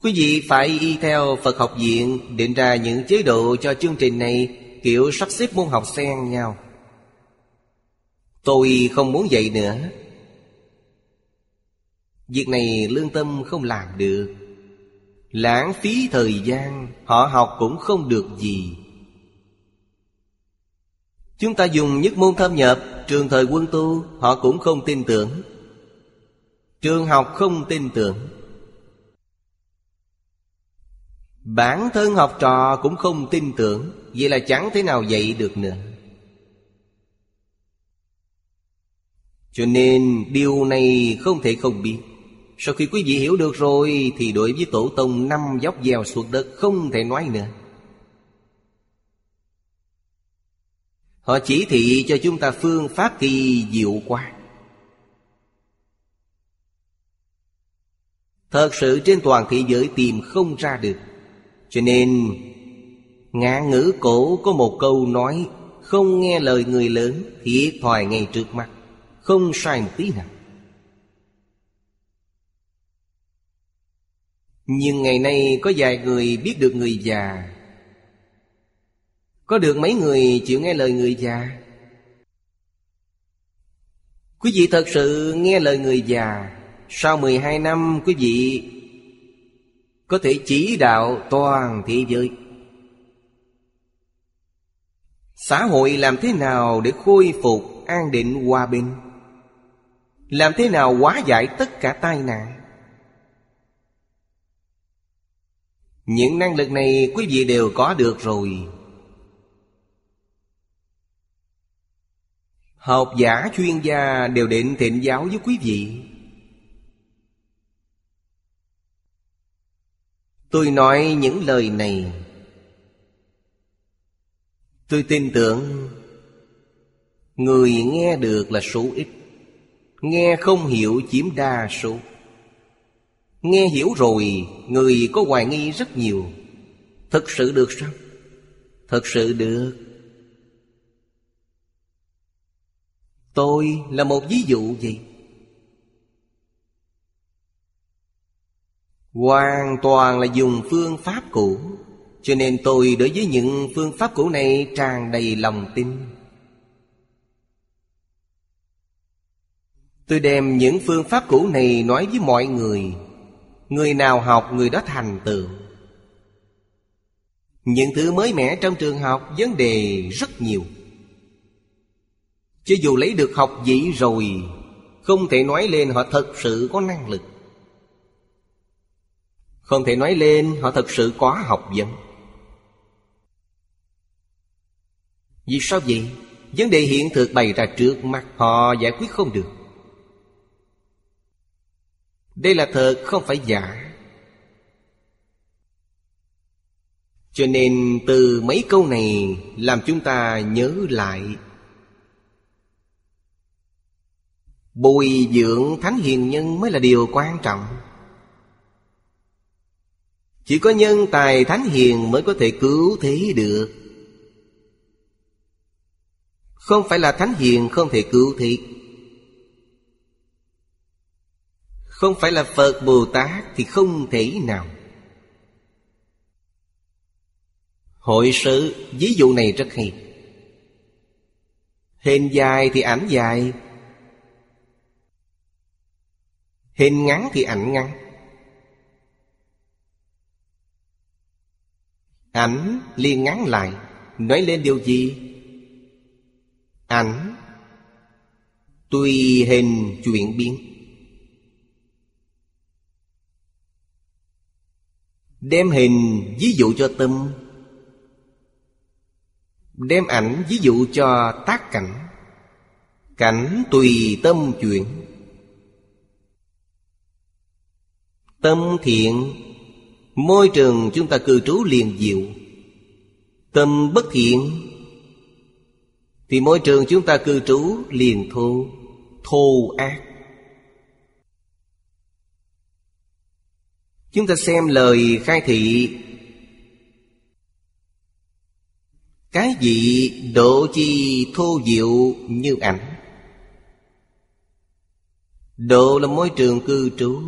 Quý vị phải y theo Phật học viện, Định ra những chế độ cho chương trình này, Kiểu sắp xếp môn học xen nhau. Tôi không muốn vậy nữa. Việc này lương tâm không làm được. Lãng phí thời gian, Họ học cũng không được gì. Chúng ta dùng nhất môn thâm nhập, Trường thời quân tu, Họ cũng không tin tưởng. Trường học không tin tưởng. Bản thân học trò cũng không tin tưởng, Vậy là chẳng thế nào dạy được nữa. Cho nên điều này không thể không biết. Sau khi quý vị hiểu được rồi, Thì đối với tổ tông năm dốc dèo xuống đất Không thể nói nữa. Họ chỉ thị cho chúng ta phương pháp kỳ diệu quá. Thật sự trên toàn thế giới tìm không ra được. Cho nên Ngạn ngữ cổ có một câu nói, Không nghe lời người lớn Thiệt thòi ngay trước mắt, Không sai một tí nào. Nhưng ngày nay có vài người biết được người già. Có được mấy người chịu nghe lời người già? Quý vị thật sự nghe lời người già? Sau 12 năm, quý vị Có thể chỉ đạo toàn thế giới. Xã hội làm thế nào để khôi phục an định hòa bình? Làm thế nào hóa giải tất cả tai nạn? Những năng lực này quý vị đều có được rồi. Học giả chuyên gia đều định thịnh giáo với quý vị. Tôi nói những lời này. Tôi tin tưởng Người nghe được là số ít. Nghe không hiểu chiếm đa số. Nghe hiểu rồi, Người có hoài nghi rất nhiều. Thật sự được sao? Thật sự được. Tôi là một ví dụ gì? Hoàn toàn là dùng phương pháp cũ. Cho nên tôi đối với những phương pháp cũ này tràn đầy lòng tin. Tôi đem những phương pháp cũ này nói với mọi người. Người nào học, người đó thành tựu. Những thứ mới mẻ trong trường học, Vấn đề rất nhiều. Chứ dù lấy được học vị rồi, Không thể nói lên họ thật sự có năng lực. Không thể nói lên, họ thật sự có học vấn. Vì sao vậy? Vấn đề hiện thực bày ra trước mặt Họ giải quyết không được. Đây là thật, không phải giả. Cho nên từ mấy câu này Làm chúng ta nhớ lại. Bồi dưỡng thánh hiền nhân mới là điều quan trọng. Chỉ có nhân tài thánh hiền mới có thể cứu thế được. Không phải là thánh hiền không thể cứu thế. Không phải là Phật Bồ Tát thì không thể nào. Hội sự, ví dụ này rất hay. Hình dài thì ảnh dài. Hình ngắn thì ảnh ngắn. Ảnh liền ngắn lại, Nói lên điều gì? Ảnh Tùy hình chuyển biến. Đem hình ví dụ cho tâm. Đem ảnh ví dụ cho tác cảnh. Cảnh tùy tâm chuyển. Tâm thiện Môi trường chúng ta cư trú liền diệu. Tâm bất thiện Thì môi trường chúng ta cư trú liền thô Thô ác. Chúng ta xem lời khai thị. Cái gì độ chi thô diệu như ảnh? Độ là môi trường cư trú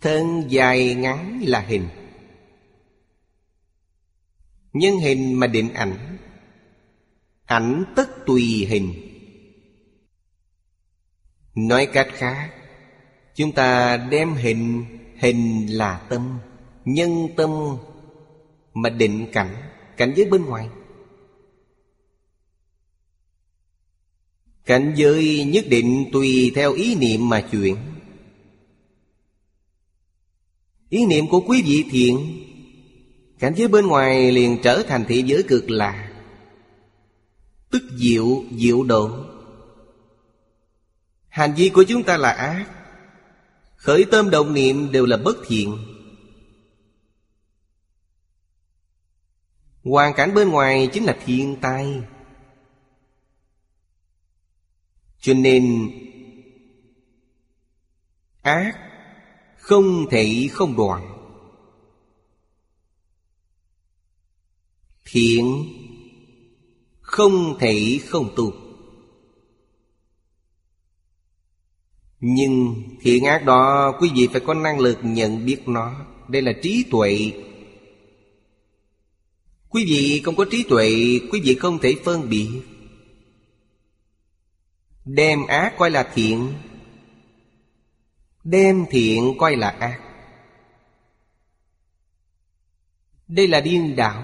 Thân dài ngắn là hình. Nhân hình mà định ảnh Ảnh tất tùy hình. Nói cách khác, Chúng ta đem hình Hình là tâm. Nhân tâm Mà định cảnh Cảnh giới bên ngoài. Cảnh giới nhất định tùy theo ý niệm mà chuyển. Ý niệm của quý vị thiện Cảnh giới bên ngoài liền trở thành thị giới cực lạ. Tức diệu, diệu độ. Hành vi của chúng ta là ác. Khởi tâm động niệm đều là bất thiện. Hoàn cảnh bên ngoài chính là thiên tai. Cho nên Ác không thể không đoạn Thiện không thể không tu. Nhưng thiện ác đó, quý vị phải có năng lực nhận biết nó. Đây là trí tuệ. Quý vị không có trí tuệ, Quý vị không thể phân biệt. Đem ác coi là thiện Đem thiện coi là ác Đây là điên đảo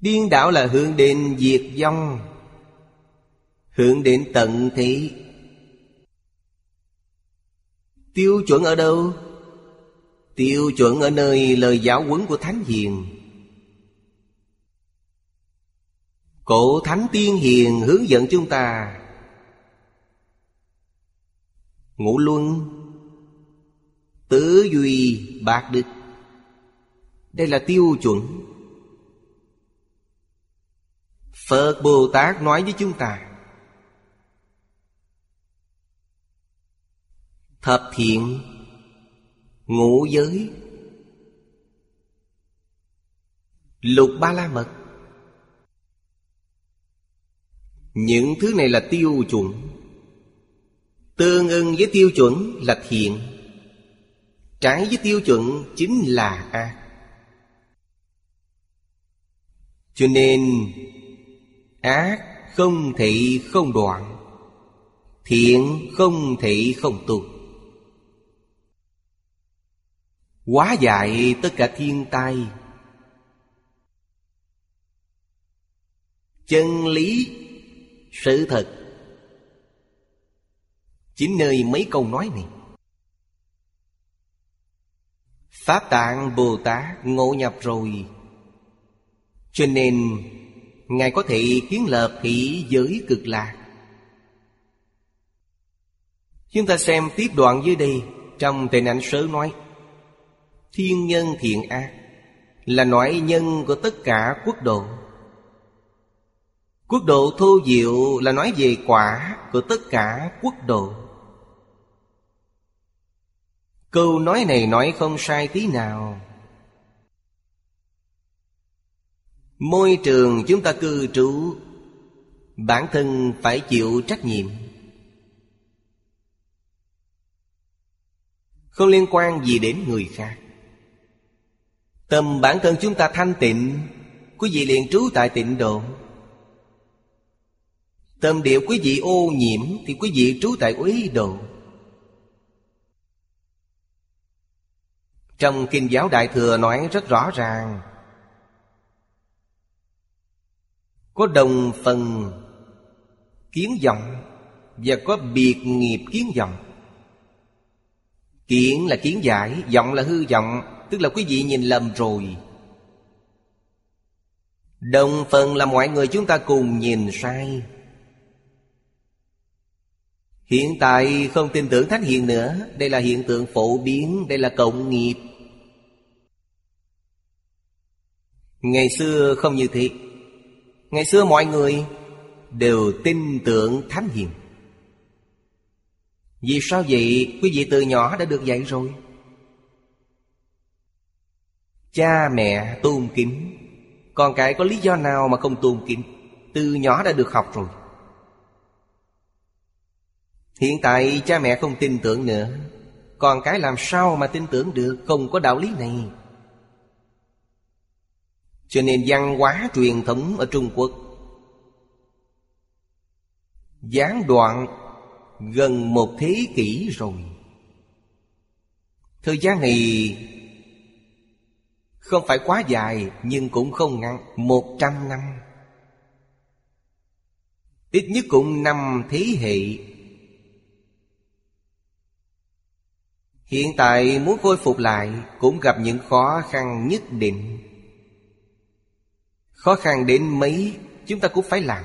Điên đảo là hướng đến diệt vong, Hướng đến tận thị. Tiêu chuẩn ở đâu? Tiêu chuẩn ở nơi lời giáo huấn của Thánh Hiền Cổ Thánh Tiên Hiền hướng dẫn chúng ta Ngũ Luân. Tứ Duy Bạc Đức. Đây là tiêu chuẩn. Phật Bồ Tát nói với chúng ta, Thập thiện, Ngũ giới, Lục ba la mật. Những thứ này là tiêu chuẩn. Tương ưng với tiêu chuẩn là thiện Trái với tiêu chuẩn chính là ác Cho nên Ác không thể không đoạn, Thiện không thể không tu. Quá giải tất cả thiên tai. Chân lý, Sự thật. Chính nơi mấy câu nói này. Pháp tạng Bồ Tát ngộ nhập rồi. Cho nên, Ngài có thể kiến lập thị giới cực lạc. Chúng ta xem tiếp đoạn dưới đây, Trong tên ảnh sớ nói, Thiên nhân thiện ác Là nói nhân của tất cả quốc độ. Quốc độ thô diệu là nói về quả của tất cả quốc độ. Câu nói này nói không sai tí nào. Môi trường chúng ta cư trú, Bản thân phải chịu trách nhiệm. Không liên quan gì đến người khác. Tâm bản thân chúng ta thanh tịnh, Quý vị liền trú tại tịnh độ. Tâm địa quý vị ô nhiễm, Thì quý vị trú tại uế độ. Trong Kinh giáo Đại Thừa nói rất rõ ràng, Có đồng phần kiến vọng Và có biệt nghiệp kiến vọng. Kiến là kiến giải, Vọng là hư vọng, Tức là quý vị nhìn lầm rồi. Đồng phần là mọi người chúng ta cùng nhìn sai. Hiện tại không tin tưởng Thánh Hiền nữa. Đây là hiện tượng phổ biến, Đây là cộng nghiệp. Ngày xưa không như thế. Ngày xưa mọi người Đều tin tưởng Thánh Hiền. Vì sao vậy? Quý vị từ nhỏ đã được dạy rồi. Cha mẹ tôn kính. Còn cái có lý do nào mà không tôn kính? Từ nhỏ đã được học rồi. Hiện tại cha mẹ không tin tưởng nữa. Còn cái làm sao mà tin tưởng được? Không có đạo lý này. Cho nên văn hóa truyền thống ở Trung Quốc Gián đoạn gần một thế kỷ rồi. Thời gian này không phải quá dài, nhưng cũng không ngắn, Một trăm năm. Ít nhất cũng năm thế hệ. Hiện tại muốn khôi phục lại Cũng gặp những khó khăn nhất định. Khó khăn đến mấy, Chúng ta cũng phải làm.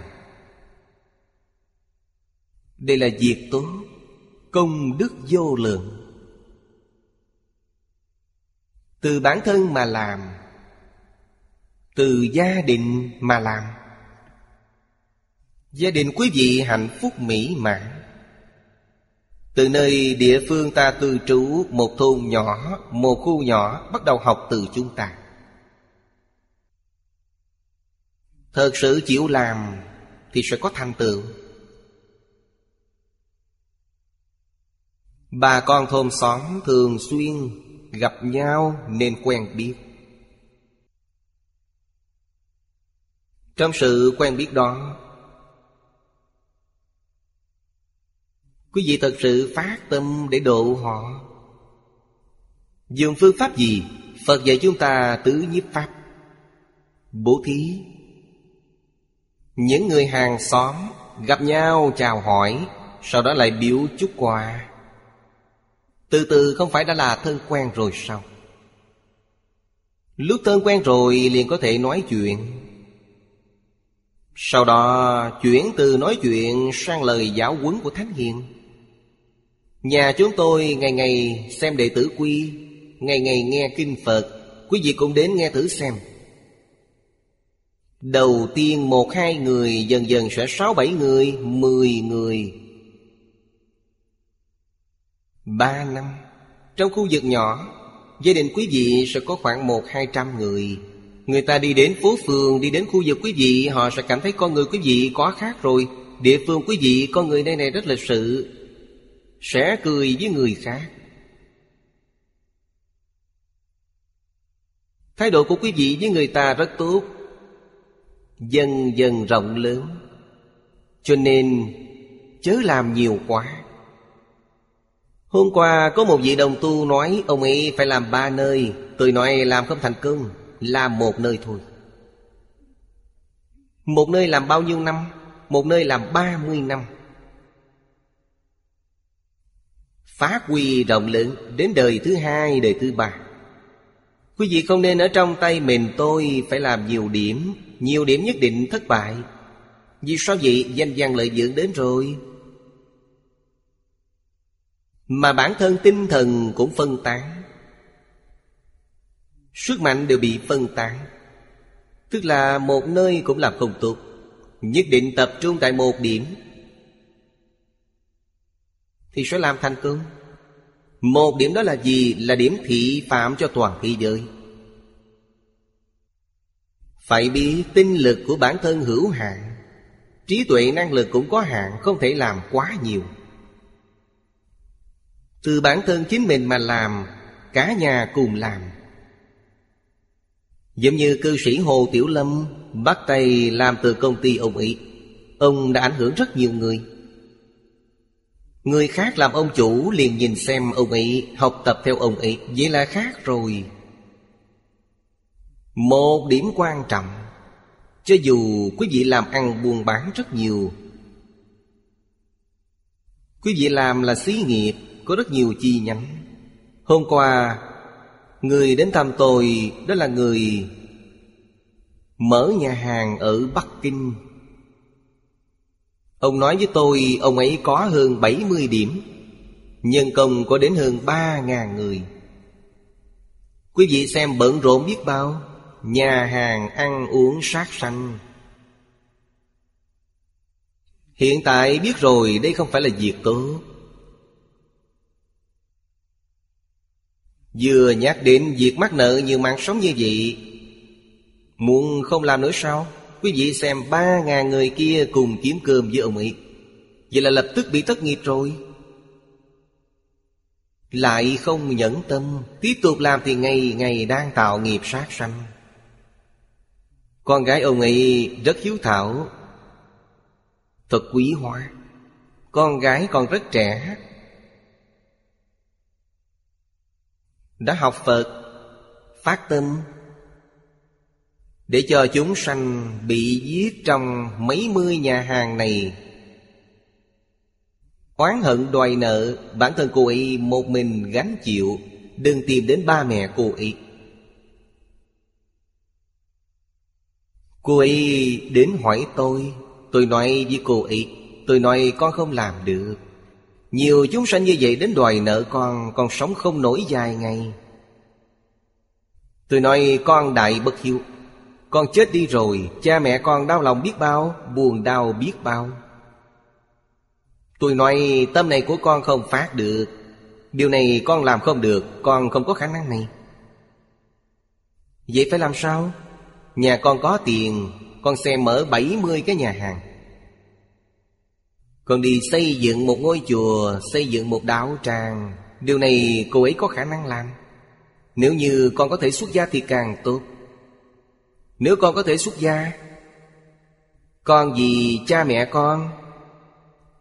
Đây là việc tốt. Công đức vô lượng. Từ bản thân mà làm, từ gia đình mà làm. Gia đình quý vị hạnh phúc mỹ mãn. Từ nơi địa phương ta cư trú, một thôn nhỏ, một khu nhỏ, bắt đầu học từ chúng ta. Thật sự chịu làm thì sẽ có thành tựu. Bà con thôn xóm thường xuyên gặp nhau nên quen biết. Trong sự quen biết đó, quý vị thật sự phát tâm để độ họ. Dùng phương pháp gì? Phật dạy chúng ta tứ nhiếp pháp. Bố thí những người hàng xóm gặp nhau chào hỏi, sau đó lại biểu chúc quà. Từ từ không phải đã là thân quen rồi sao? Lúc thân quen rồi liền có thể nói chuyện. Sau đó chuyển từ nói chuyện sang lời giáo huấn của Thánh Hiền. Nhà chúng tôi ngày ngày xem đệ tử quy, Ngày ngày nghe kinh Phật. Quý vị cũng đến nghe thử xem. Đầu tiên một hai người, Dần dần sẽ sáu bảy người, Mười người. Ba năm. Trong khu vực nhỏ, Gia đình quý vị sẽ có khoảng một hai trăm người. Người ta đi đến phố phường, Đi đến khu vực quý vị, Họ sẽ cảm thấy con người quý vị có khác rồi. Địa phương quý vị, con người nơi này rất lịch sự. Sẽ cười với người khác. Thái độ của quý vị với người ta rất tốt. Dần dần rộng lớn. Cho nên chớ làm nhiều quá. Hôm qua có một vị đồng tu nói Ông ấy phải làm ba nơi. Tôi nói làm không thành công Làm một nơi thôi. Một nơi làm bao nhiêu năm? Một nơi làm ba mươi năm. Phát huy rộng lớn Đến đời thứ hai, đời thứ ba. Quý vị không nên ở trong tay mình tôi Phải làm nhiều điểm nhiều điểm nhất định thất bại. Vì sao vậy? Danh văn lợi dưỡng đến rồi. Mà bản thân tinh thần cũng phân tán. Sức mạnh đều bị phân tán. Tức là một nơi cũng làm không tốt. Nhất định tập trung tại một điểm. Thì sẽ làm thành công. Một điểm đó là gì? Là điểm thị phạm cho toàn thế giới. Phải biết tinh lực của bản thân hữu hạn. Trí tuệ năng lực cũng có hạn, Không thể làm quá nhiều. Từ bản thân chính mình mà làm, Cả nhà cùng làm. Giống như cư sĩ Hồ Tiểu Lâm Bắt tay làm từ công ty ông ấy, Ông đã ảnh hưởng rất nhiều người. Người khác làm ông chủ liền nhìn xem ông ấy Học tập theo ông ấy, Vậy là khác rồi. Một điểm quan trọng, Cho dù quý vị làm ăn buôn bán rất nhiều, Quý vị làm là xí nghiệp, Có rất nhiều chi nhánh. Hôm qua, Người đến thăm tôi, Đó là người Mở nhà hàng ở Bắc Kinh. Ông nói với tôi, Ông ấy có hơn 70 điểm, Nhân công có đến hơn 3.000 người. Quý vị xem bận rộn biết bao. Nhà hàng ăn uống sát sanh. Hiện tại biết rồi, đây không phải là việc tốt Vừa nhắc đến việc mắc nợ nhiều mạng sống như vậy, Muốn không làm nữa sao? Quý vị xem, ba ngàn người kia cùng kiếm cơm với ông ấy. Vậy là lập tức bị thất nghiệp rồi. Lại không nhẫn tâm, Tiếp tục làm thì ngày ngày đang tạo nghiệp sát sanh. Con gái ông ấy rất hiếu thảo. Thật quý hóa Con gái còn rất trẻ. Đã học Phật, Phát tâm, Để cho chúng sanh bị giết trong mấy mươi nhà hàng này. Oán hận đòi nợ, Bản thân cô ấy một mình gánh chịu, Đừng tìm đến ba mẹ cô ấy. Cô ấy đến hỏi tôi. Tôi nói với cô ấy, Tôi nói con không làm được. Nhiều chúng sanh như vậy đến đòi nợ con Con sống không nổi dài ngày. Tôi nói, con đại bất hiếu, Con chết đi rồi, Cha mẹ con đau lòng biết bao, Buồn đau biết bao. Tôi nói, tâm này của con không phát được. Điều này con làm không được, Con không có khả năng này. Vậy phải làm sao? Nhà con có tiền, Con sẽ mở 70 cái nhà hàng. Con đi xây dựng một ngôi chùa, Xây dựng một đạo tràng. Điều này cô ấy có khả năng làm. Nếu như con có thể xuất gia thì càng tốt. Nếu con có thể xuất gia, Con vì cha mẹ con,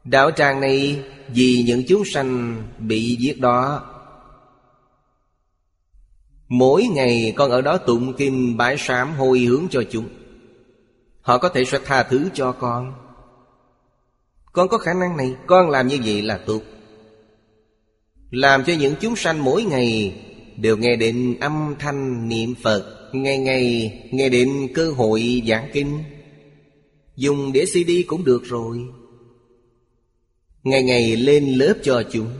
Đạo tràng này vì những chúng sanh bị giết đó Mỗi ngày con ở đó tụng kinh bái sám hồi hướng cho chúng. Họ có thể sẽ tha thứ cho con. Con có khả năng này, Con làm như vậy là tốt. Làm cho những chúng sanh mỗi ngày Đều nghe đến âm thanh niệm Phật, Ngày ngày nghe đến cơ hội giảng kinh. Dùng đĩa CD cũng được rồi. Ngày ngày lên lớp cho chúng,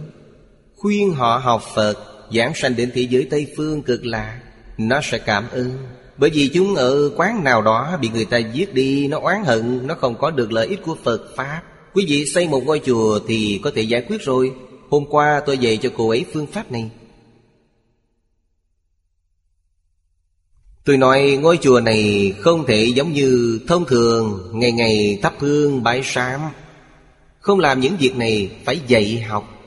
Khuyên họ học Phật Giảng sanh đến thế giới Tây Phương cực lạ, Nó sẽ cảm ơn. Bởi vì chúng ở quán nào đó Bị người ta giết đi, Nó oán hận, Nó không có được lợi ích của Phật Pháp. Quý vị xây một ngôi chùa Thì có thể giải quyết rồi. Hôm qua tôi dạy cho cô ấy phương pháp này. Tôi nói ngôi chùa này không thể giống như thông thường, Ngày ngày thắp hương bái sám. Không làm những việc này, phải dạy học.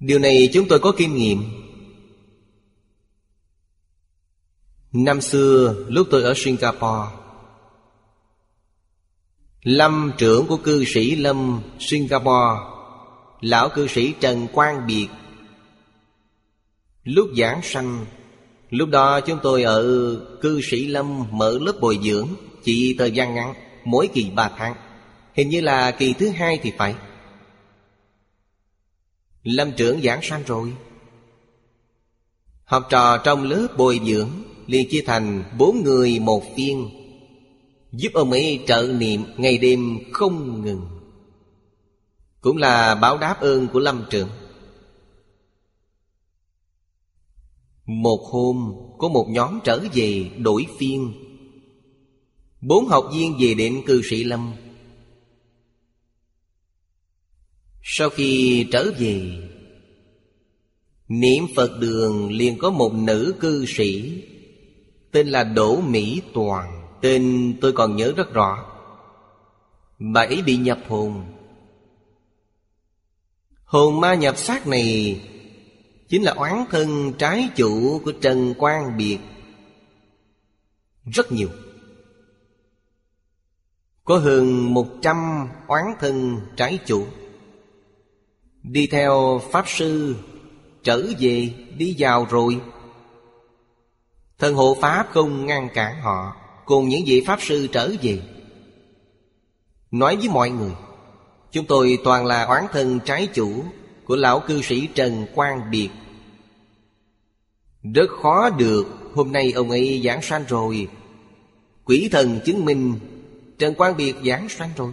Điều này chúng tôi có kinh nghiệm. Năm xưa, lúc tôi ở Singapore, Lâm trưởng của cư sĩ Lâm, Singapore, Lão cư sĩ Trần Quang Biệt, Lúc giảng sanh, Lúc đó chúng tôi ở cư sĩ Lâm mở lớp bồi dưỡng Chỉ thời gian ngắn, Mỗi kỳ ba tháng. Hình như là kỳ thứ hai thì phải. Lâm trưởng giảng sanh rồi. Học trò trong lớp bồi dưỡng, liền chia thành bốn người một phiên Giúp ông ấy trợ niệm ngày đêm không ngừng. Cũng là báo đáp ơn của Lâm trưởng. Một hôm, có một nhóm trở về đổi phiên. Bốn học viên về đến cư sĩ Lâm. Sau khi trở về, Niệm Phật đường liền có một nữ cư sĩ, Tên là Đỗ Mỹ Toàn. Tên tôi còn nhớ rất rõ. Bà ấy bị nhập hồn. Hồn ma nhập xác này Chính là oán thân trái chủ của Trần Quang Biệt. Rất nhiều. Có hơn một trăm oán thân trái chủ. Đi theo Pháp Sư, Trở về đi vào rồi. Thần hộ Pháp không ngăn cản họ, Cùng những vị Pháp Sư trở về. Nói với mọi người, Chúng tôi toàn là oán thân trái chủ Của lão cư sĩ Trần Quang Biệt. Rất khó được, Hôm nay ông ấy giảng sanh rồi. Quỷ thần chứng minh, Trần Quang Biệt giảng sanh rồi.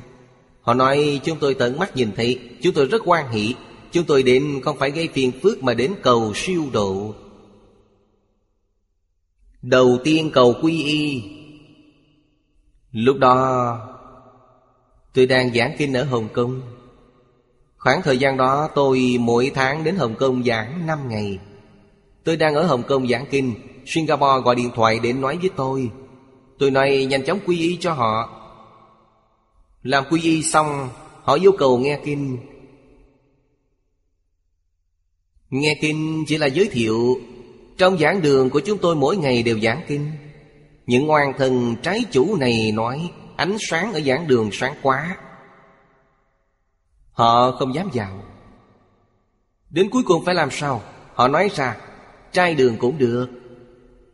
Họ nói, chúng tôi tận mắt nhìn thấy, Chúng tôi rất quan hỷ, Chúng tôi đến không phải gây phiền phước Mà đến cầu siêu độ. Đầu tiên cầu quy y. Lúc đó, Tôi đang giảng kinh ở Hồng Kông. Khoảng thời gian đó, tôi mỗi tháng đến Hồng Kông giảng 5 ngày. Tôi đang ở Hồng Kông giảng kinh, Singapore gọi điện thoại đến nói với tôi. Tôi nói, nhanh chóng quy y cho họ. Làm quy y xong, Họ yêu cầu nghe kinh. Nghe kinh chỉ là giới thiệu. Trong giảng đường của chúng tôi mỗi ngày đều giảng kinh. Những ngoan thần trái chủ này nói, Ánh sáng ở giảng đường sáng quá. Họ không dám vào. Đến cuối cùng phải làm sao? Họ nói ra, Trai đường cũng được.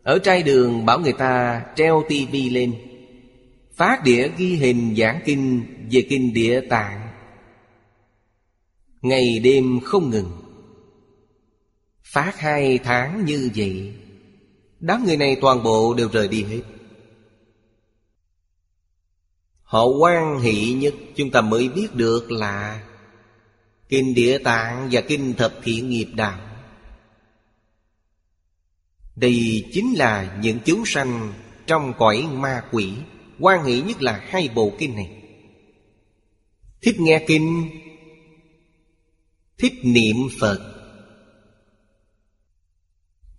Ở trai đường bảo người ta treo tivi lên. Phát đĩa ghi hình giảng kinh Về kinh địa tạng. Ngày đêm không ngừng. Phát hai tháng như vậy, Đám người này toàn bộ đều rời đi hết. Họ quan hỷ nhất chúng ta mới biết được là Kinh Địa Tạng và Kinh Thập Thiện Nghiệp Đạo. Đây chính là những chúng sanh trong cõi ma quỷ quan hệ nhất là hai bộ kinh này. Thích nghe kinh, Thích niệm Phật.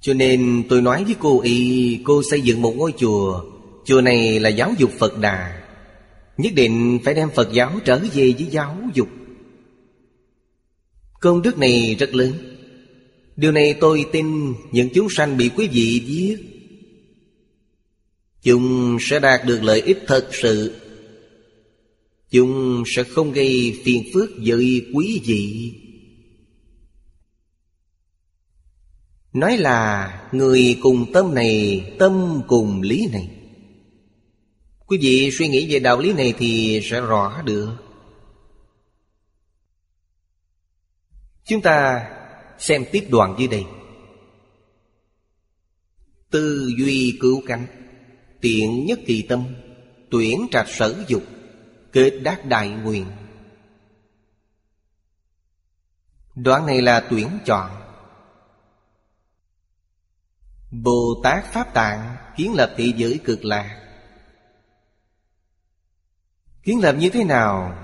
Cho nên tôi nói với cô y, Cô xây dựng một ngôi chùa. Chùa này là giáo dục Phật Đà. Nhất định phải đem Phật giáo trở về với giáo dục. Công đức này rất lớn. Điều này tôi tin những chúng sanh bị quý vị giết Chúng sẽ đạt được lợi ích thật sự. Chúng sẽ không gây phiền phức với quý vị. Nói là người cùng tâm này, Tâm cùng lý này. Quý vị suy nghĩ về đạo lý này thì sẽ rõ được. Chúng ta xem tiếp đoạn dưới đây. Tư duy cứu cánh. Tiện nhất kỳ tâm, Tuyển trạch sở dục, Kết đắc đại nguyện. Đoạn này là tuyển chọn. Bồ Tát Pháp Tạng kiến lập thị giới cực lạc. Kiến lập như thế nào?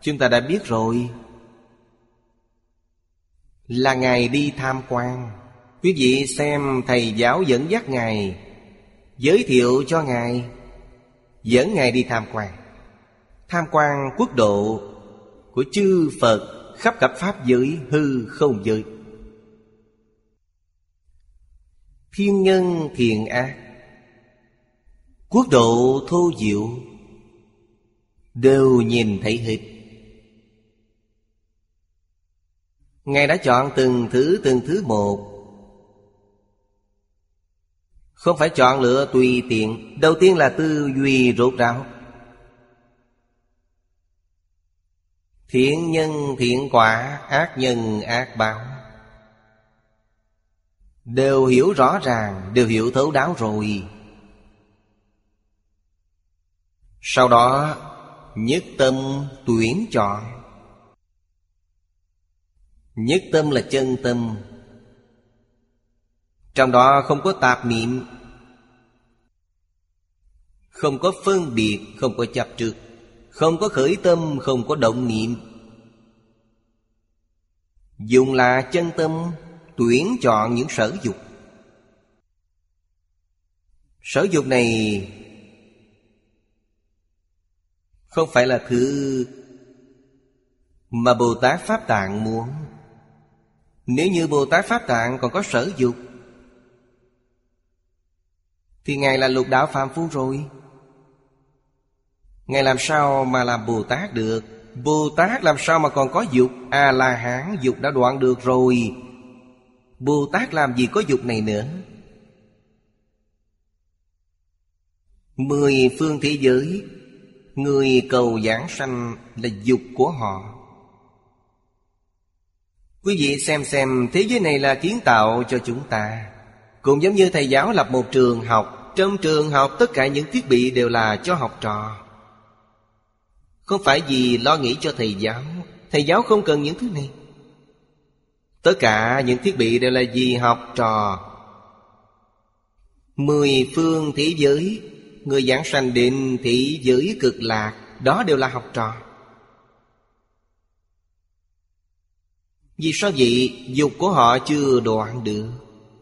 Chúng ta đã biết rồi. Là Ngài đi tham quan. Quý vị xem thầy giáo dẫn dắt Ngài Giới thiệu cho Ngài. Dẫn Ngài đi tham quan. Tham quan quốc độ Của chư Phật Khắp cả Pháp giới hư không giới. Thiên nhân thiện ác. Quốc độ thô diệu. Đều nhìn thấy hết. Ngài đã chọn từng thứ từng thứ một. Không phải chọn lựa tùy tiện. Đầu tiên là tư duy rốt ráo. Thiện nhân thiện quả, Ác nhân ác báo. Đều hiểu rõ ràng, Đều hiểu thấu đáo rồi. Sau đó, Nhất tâm tuyển chọn. Nhất tâm là chân tâm. Trong đó không có tạp niệm, Không có phân biệt, Không có chấp trước, Không có khởi tâm, Không có động niệm. Dùng là chân tâm, Tuyển chọn những sở dục. Sở dục này không phải là thứ mà Bồ Tát Pháp Tạng muốn. Nếu như Bồ Tát Pháp Tạng còn có sở dục thì Ngài là lục đạo phàm phu rồi. Ngài làm sao mà làm Bồ Tát được? Bồ Tát làm sao mà còn có dục? A-la-hán, dục đã đoạn được rồi. Bồ Tát làm gì có dục này nữa? Mười phương thế giới, Người cầu giảng sanh là dục của họ. Quý vị xem xem, thế giới này là kiến tạo cho chúng ta. Cũng giống như thầy giáo lập một trường học trong trường học, tất cả những thiết bị đều là cho học trò. Không phải vì lo nghĩ cho thầy giáo. Thầy giáo không cần những thứ này. Tất cả những thiết bị đều là vì học trò. Mười phương thế giới, Người giảng sanh định thị giới cực lạc, Đó đều là học trò. Vì sao vậy? Dục của họ chưa đoạn được.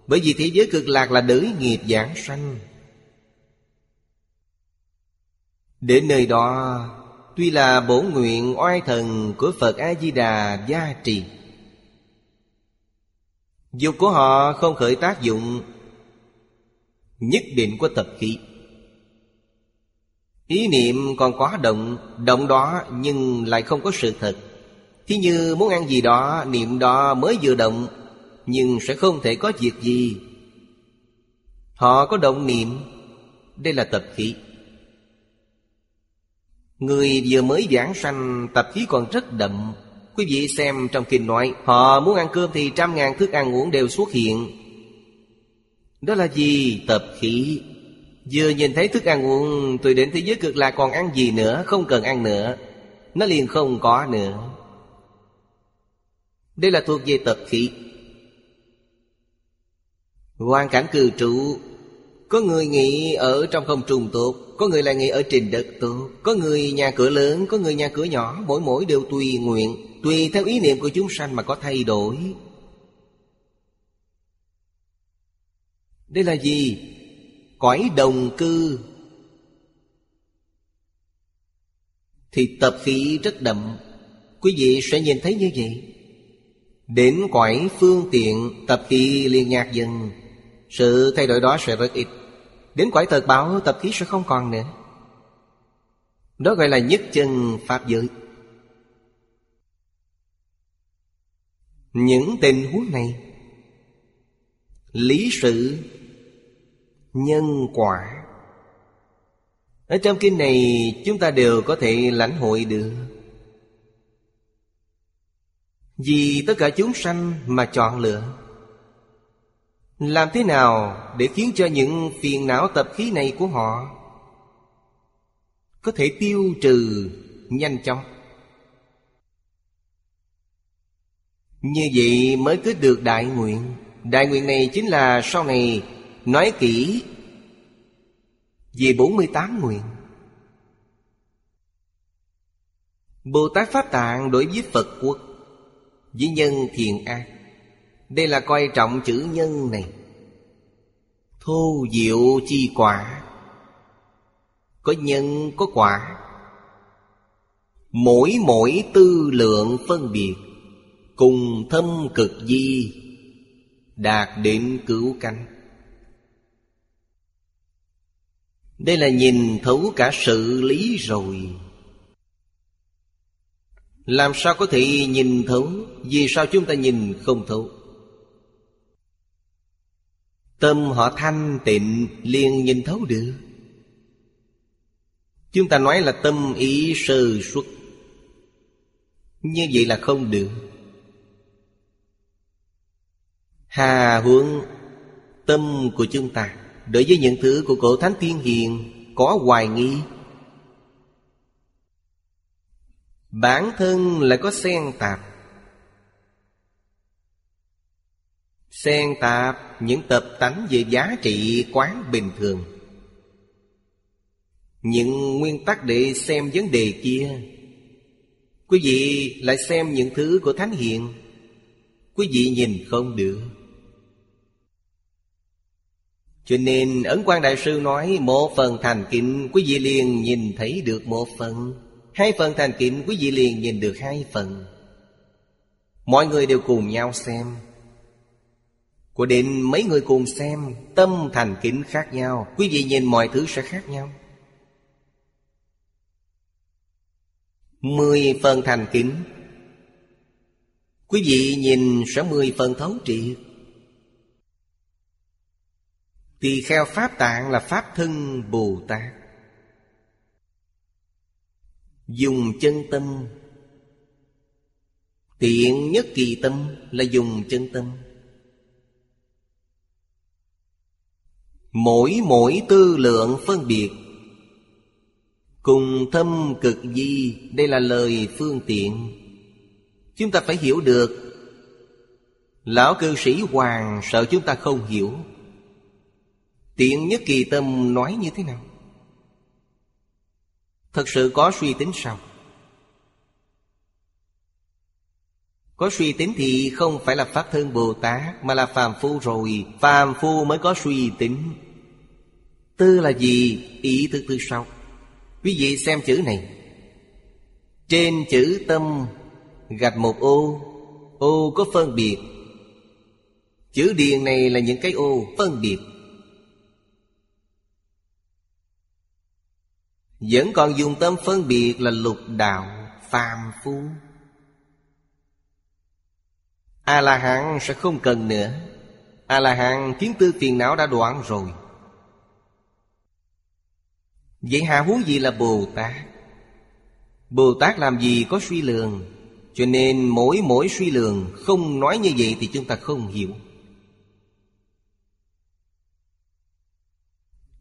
Bởi vì thế giới cực lạc là đới nghiệp giảng sanh. Đến nơi đó, Tuy là bổ nguyện oai thần của Phật A-di-đà gia trì. Dục của họ không khởi tác dụng, Nhất định của tập khí. Ý niệm còn quá động Động đó nhưng lại không có sự thật. Thí như muốn ăn gì đó, Niệm đó mới vừa động, Nhưng sẽ không thể có việc gì. Họ có động niệm, Đây là tập khí. Người vừa mới giảng sanh, Tập khí còn rất đậm. Quý vị xem trong kinh nói, Họ muốn ăn cơm thì trăm ngàn thức ăn uống đều xuất hiện. Đó là gì? Tập khí. Vừa nhìn thấy thức ăn uống, Tôi đến thế giới cực lạc còn ăn gì nữa? Không cần ăn nữa. Nó liền không có nữa. Đây là thuộc về tập khí. Hoàn cảnh cư trụ có người nghĩ ở trong không trùng tốt Có người lại nghĩ ở trình đất tốt Có người nhà cửa lớn, Có người nhà cửa nhỏ, Mỗi mỗi đều tùy nguyện, Tùy theo ý niệm của chúng sanh mà có thay đổi. Đây là gì? Cõi đồng cư. Thì tập khí rất đậm. Quý vị sẽ nhìn thấy như vậy. Đến cõi phương tiện, Tập khí liền nhạt dần. Sự thay đổi đó sẽ rất ít. Đến cõi thật báo, tập khí sẽ không còn nữa. Đó gọi là nhất chân Pháp giới. Những tình huống này, Lý sự, Nhân quả. Ở trong kinh này, chúng ta đều có thể lãnh hội được. Vì tất cả chúng sanh mà chọn lựa. Làm thế nào để khiến cho những phiền não tập khí này của họ Có thể tiêu trừ nhanh chóng? Như vậy mới kết được đại nguyện. Đại nguyện này chính là sau này Nói kỹ Về 48 nguyện. Bồ Tát Pháp Tạng đối với Phật quốc, Với nhân thiền ác. Đây là coi trọng chữ nhân này. Thô diệu chi quả. Có nhân, có quả. Mỗi mỗi tư lượng phân biệt, Cùng thâm cực di, Đạt đến cứu cánh. Đây là nhìn thấu cả sự lý rồi. Làm sao có thể nhìn thấu? Vì sao chúng ta nhìn không thấu? Tâm họ thanh tịnh, liền nhìn thấu được. Chúng ta nói là tâm ý sơ xuất Như vậy là không được. Hà huống, tâm của chúng ta, Đối với những thứ của cổ thánh thiên hiền, Có hoài nghi. Bản thân lại có xen tạp. Xen tạp những tập tánh về giá trị quán bình thường. Những nguyên tắc để xem vấn đề kia. Quý vị lại xem những thứ của Thánh Hiền. Quý vị nhìn không được. Cho nên Ấn quang Đại Sư nói, Một phần thành kính quý vị liền nhìn thấy được một phần. Hai phần thành kính quý vị liền nhìn được hai phần. Mọi người đều cùng nhau xem. Của định mấy người cùng xem, Tâm thành kính khác nhau, Quý vị nhìn mọi thứ sẽ khác nhau. Mười phần thành kính. Quý vị nhìn sẽ mười phần thấu triệt. Tỳ kheo Pháp Tạng là Pháp thân Bồ Tát. Dùng chân tâm. Tiện nhất kỳ tâm là dùng chân tâm. Mỗi mỗi tư lượng phân biệt. Cùng thâm cực di, Đây là lời phương tiện. Chúng ta phải hiểu được, Lão cư sĩ Hoàng sợ chúng ta không hiểu. Tiện nhất kỳ tâm nói như thế nào? Thật sự có suy tính sao? Có suy tính thì không phải là Pháp Thân Bồ Tát, Mà là phàm phu rồi. Phàm phu mới có suy tính. Tư là gì? Ý thức tư sau. Quý vị xem chữ này. Trên chữ tâm Gạch một ô. Ô có phân biệt. Chữ điền này là những cái ô phân biệt. Vẫn còn dùng tâm phân biệt là lục đạo, phàm phu. A-la-hán sẽ không cần nữa. A-la-hán kiến tư phiền não đã đoạn rồi. Vậy hạ huống gì là Bồ Tát? Bồ Tát làm gì có suy lường? Cho nên mỗi mỗi suy lường, Không nói như vậy thì chúng ta không hiểu.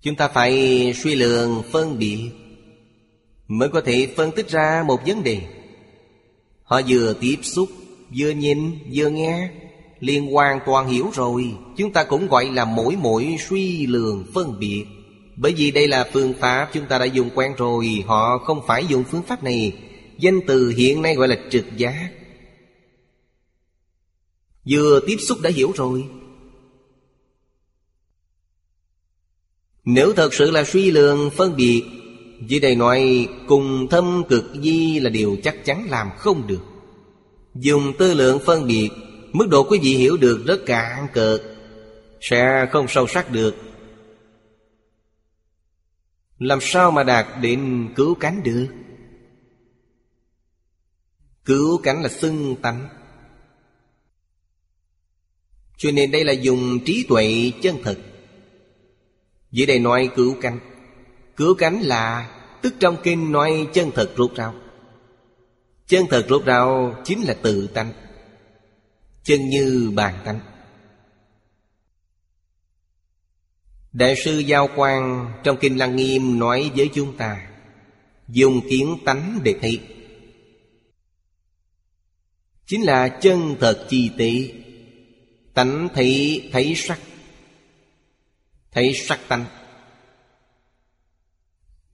Chúng ta phải suy lường, phân biệt, Mới có thể phân tích ra một vấn đề. Họ vừa tiếp xúc, Vừa nhìn, vừa nghe, liền hoàn toàn hiểu rồi. Chúng ta cũng gọi là mỗi mỗi suy lường, phân biệt. Bởi vì đây là phương pháp chúng ta đã dùng quen rồi, Họ không phải dùng phương pháp này. Danh từ hiện nay gọi là trực giác. Vừa tiếp xúc đã hiểu rồi. Nếu thật sự là suy lường, phân biệt Dưới đây nói, cùng thâm cực di là điều chắc chắn làm không được. Dùng tư lượng phân biệt, Mức độ quý vị hiểu được rất cạn cợt Sẽ không sâu sắc được. Làm sao mà đạt đến cứu cánh được? Cứu cánh là xưng tánh. Cho nên đây là dùng trí tuệ chân thực. Dưới đây nói cứu cánh. Cứu cánh là Tức trong kinh nói chân thật rốt ráo. Chân thật rốt ráo chính là tự tánh, Chân như bàn tánh. Đại sư Giao Quang trong Kinh Lăng Nghiêm nói với chúng ta, Dùng kiến tánh để thấy Chính là chân thật chi tế Tánh thấy thấy sắc Thấy sắc tánh.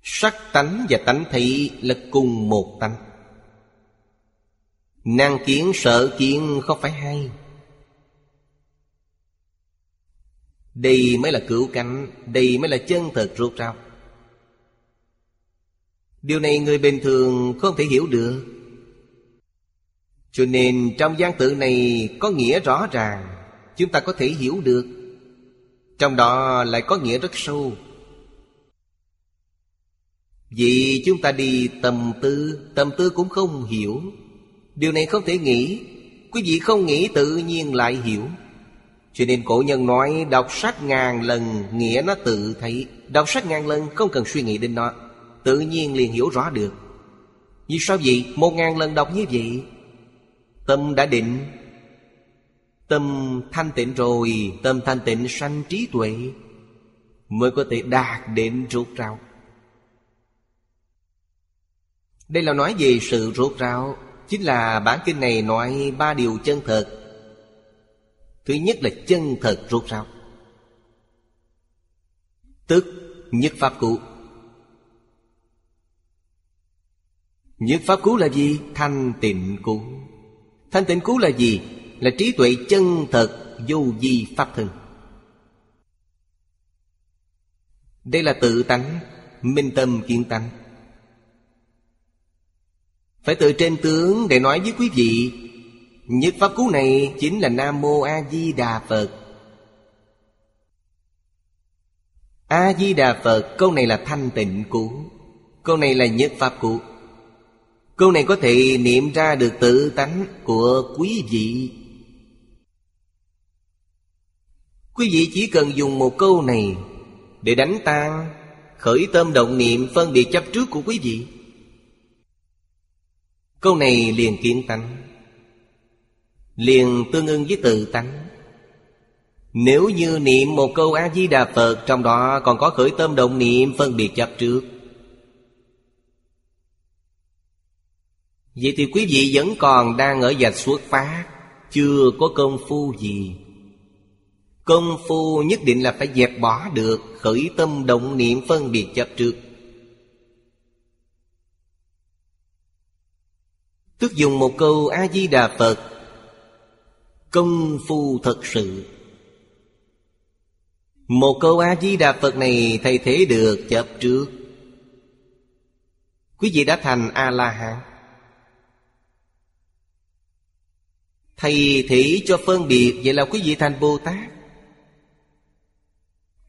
Sắc tánh và tánh thị là cùng một tánh. Năng kiến sợ kiến không phải hay Đây mới là cửu cánh, Đây mới là chân thật rốt ráo. Điều này người bình thường không thể hiểu được. Cho nên trong gian tự này có nghĩa rõ ràng Chúng ta có thể hiểu được. Trong đó lại có nghĩa rất sâu. Vì chúng ta đi tầm tư Tầm tư cũng không hiểu. Điều này không thể nghĩ Quý vị không nghĩ tự nhiên lại hiểu. Cho nên cổ nhân nói, Đọc sách ngàn lần, nghĩa nó tự thấy. Đọc sách ngàn lần, không cần suy nghĩ đến nó. Tự nhiên liền hiểu rõ được. Vì sao vậy? Một ngàn lần đọc như vậy? Tâm đã định. Tâm thanh tịnh rồi, Tâm thanh tịnh sanh trí tuệ, Mới có thể đạt đến rốt ráo. Đây là nói về sự rốt ráo. Chính là bản kinh này nói ba điều chân thật. Thứ nhất là chân thật rốt ráo. Tức nhất pháp cũ Nhất pháp cứu là gì? Thanh tịnh cứu Thanh tịnh cứu là gì? Là trí tuệ chân thật, vô di pháp thân. Đây là tự tánh, Minh tâm kiến tánh. Phải từ trên tướng để nói với quý vị Nhất pháp cú này chính là Nam Mô A Di Đà Phật. A-di-đà Phật, Câu này là thanh tịnh cú. Câu này là nhất pháp cú. Câu này có thể niệm ra được tự tánh của quý vị. Quý vị chỉ cần dùng một câu này Để đánh tan, Khởi tâm động niệm phân biệt chấp trước của quý vị. Câu này liền kiến tánh. Liền tương ưng với tự tánh. Nếu như niệm một câu A-di-đà Phật, Trong đó còn có khởi tâm động niệm phân biệt chấp trước. Vậy thì quý vị vẫn còn đang ở dạch xuất phát, Chưa có công phu gì. Công phu nhất định là phải dẹp bỏ được Khởi tâm động niệm phân biệt chấp trước. Tức dùng một câu A-di-đà Phật Công phu thật sự. Một câu A-di-đà Phật này thay thế được chấp trước. Quý vị đã thành A-la-hán. Thầy thể cho phân biệt, Vậy là quý vị thành Bồ Tát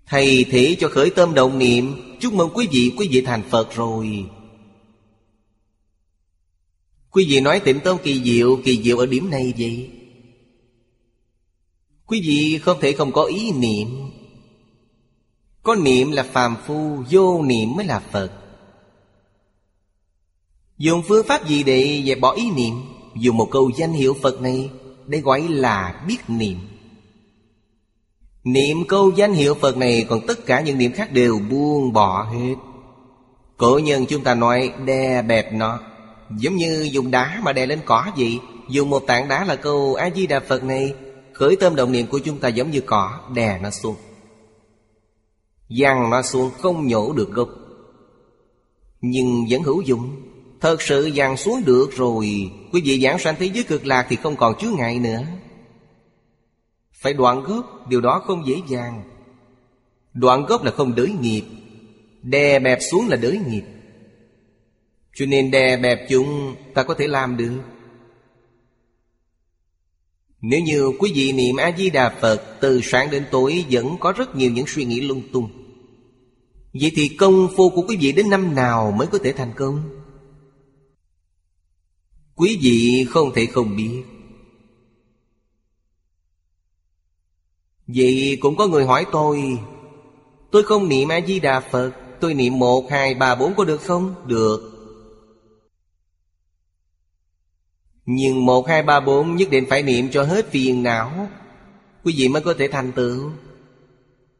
Thầy thể cho khởi tâm động niệm, Chúc mừng quý vị Quý vị thành Phật rồi. Quý vị nói tịnh tông kỳ diệu Kỳ diệu ở điểm này vậy? Quý vị không thể không có ý niệm. Có niệm là phàm phu, Vô niệm mới là Phật. Dùng phương pháp gì để dẹp bỏ ý niệm? Dùng một câu danh hiệu Phật này Để gọi là biết niệm. Niệm câu danh hiệu Phật này Còn tất cả những niệm khác đều buông bỏ hết. Cổ nhân chúng ta nói đè bẹp nó, Giống như dùng đá mà đè lên cỏ vậy. Dùng một tảng đá là câu A-di-đà Phật này Khởi tâm động niệm của chúng ta giống như cỏ, Đè nó xuống. Giăng nó xuống không nhổ được gốc. Nhưng vẫn hữu dụng. Thật sự giăng xuống được rồi. Quý vị giảng sanh thế giới cực lạc Thì không còn chứa ngại nữa. Phải đoạn gốc, Điều đó không dễ dàng. Đoạn gốc là không đới nghiệp. Đè bẹp xuống là đới nghiệp. Cho nên đè bẹp chúng, Ta có thể làm được. Nếu như quý vị niệm A-di-đà Phật, Từ sáng đến tối Vẫn có rất nhiều những suy nghĩ lung tung Vậy thì công phu của quý vị đến năm nào mới có thể thành công? Quý vị không thể không biết Vậy cũng có người hỏi tôi Tôi không niệm A-di-đà Phật, Tôi niệm một, hai, ba, bốn có được không? Được Nhưng một hai ba bốn nhất định phải niệm cho hết phiền não. Quý vị mới có thể thành tựu.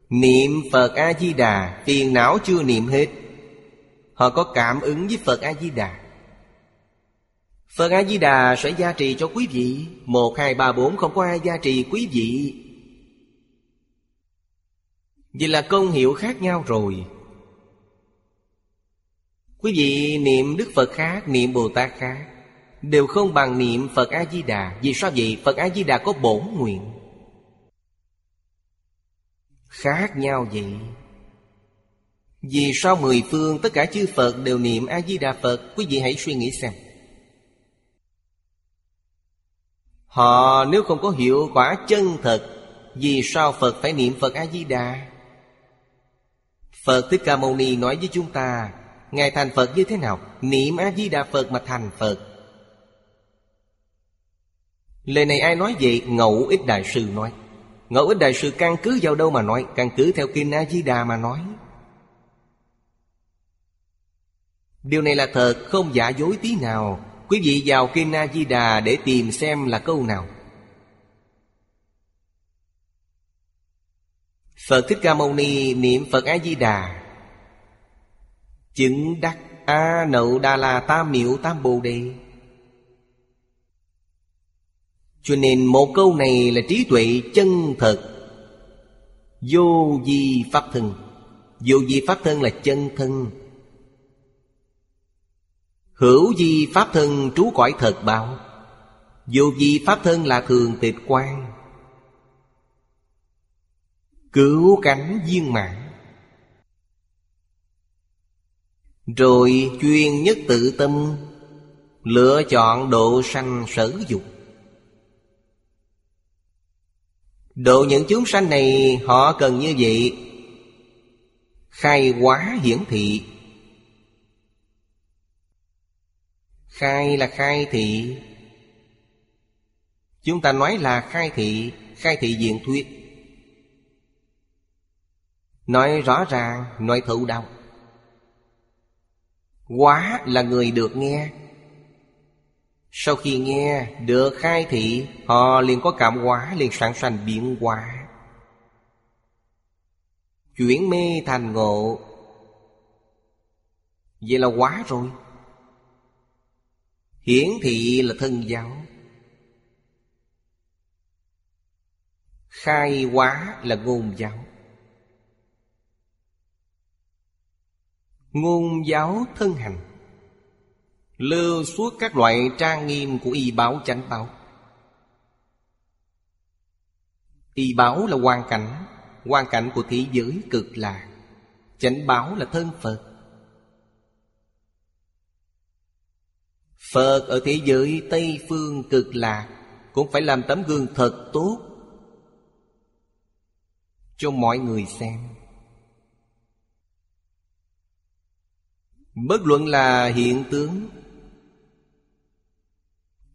Niệm Phật A-di-đà Phiền não chưa niệm hết. Họ có cảm ứng với Phật A-di-đà. Phật A-di-đà sẽ gia trì cho quý vị. Một, hai, ba, bốn không có ai gia trì quý vị. Vì là công hiệu khác nhau rồi. Quý vị niệm Đức Phật khác, niệm Bồ Tát khác. Đều không bằng niệm Phật A-di-đà. Vì sao vậy? Phật A-di-đà có bổn nguyện. Khác nhau vậy. Vì sao mười phương tất cả chư Phật đều niệm A-di-đà Phật? Quý vị hãy suy nghĩ xem. Họ nếu không có hiệu quả chân thật, Vì sao Phật phải niệm Phật A-di-đà? Phật Thích Ca Mâu Ni nói với chúng ta, Ngài thành Phật như thế nào? Niệm A-di-đà Phật mà thành Phật. Lời này ai nói vậy? Ngẫu ích Đại Sư nói. Ngẫu ích Đại Sư căn cứ vào đâu mà nói? Căn cứ theo Kinh A-di-đà mà nói. Điều này là thật, không giả dối tí nào. Quý vị vào Kinh A-di-đà để tìm xem là câu nào. Phật Thích Ca Mâu Ni, niệm Phật A-di-đà Chứng đắc A Nậu Đà La Tam Miệu Tam Bồ Đề. Cho nên một câu này là trí tuệ chân thật. Vô di pháp thân. Vô di pháp thân là chân thân. Hữu di pháp thân trú cõi thật báo Vô di pháp thân là thường tịch quan Cứu cánh viên mãn. Rồi chuyên nhất tự tâm, Lựa chọn độ sanh sở dục. Độ những chúng sanh này, họ cần như vậy. Khai quá hiển thị. Khai là khai thị. Chúng ta nói là khai thị Khai thị diện thuyết. Nói rõ ràng, Nói thấu đau Quá là người được nghe. Sau khi nghe Được khai thị, Họ liền có cảm hóa, liền sẵn sàng biến hóa. Chuyển mê thành ngộ. Vậy là quá rồi. Hiển thị là thân giáo. Khai hóa là ngôn giáo. Ngôn giáo thân hành. Lưu suốt các loại trang nghiêm của y báo chánh báo. Y báo là hoàn cảnh Hoàn cảnh của thế giới cực lạc Chánh báo là thân Phật. Phật ở thế giới Tây Phương cực lạc Cũng phải làm tấm gương thật tốt Cho mọi người xem. Bất luận là hiện tướng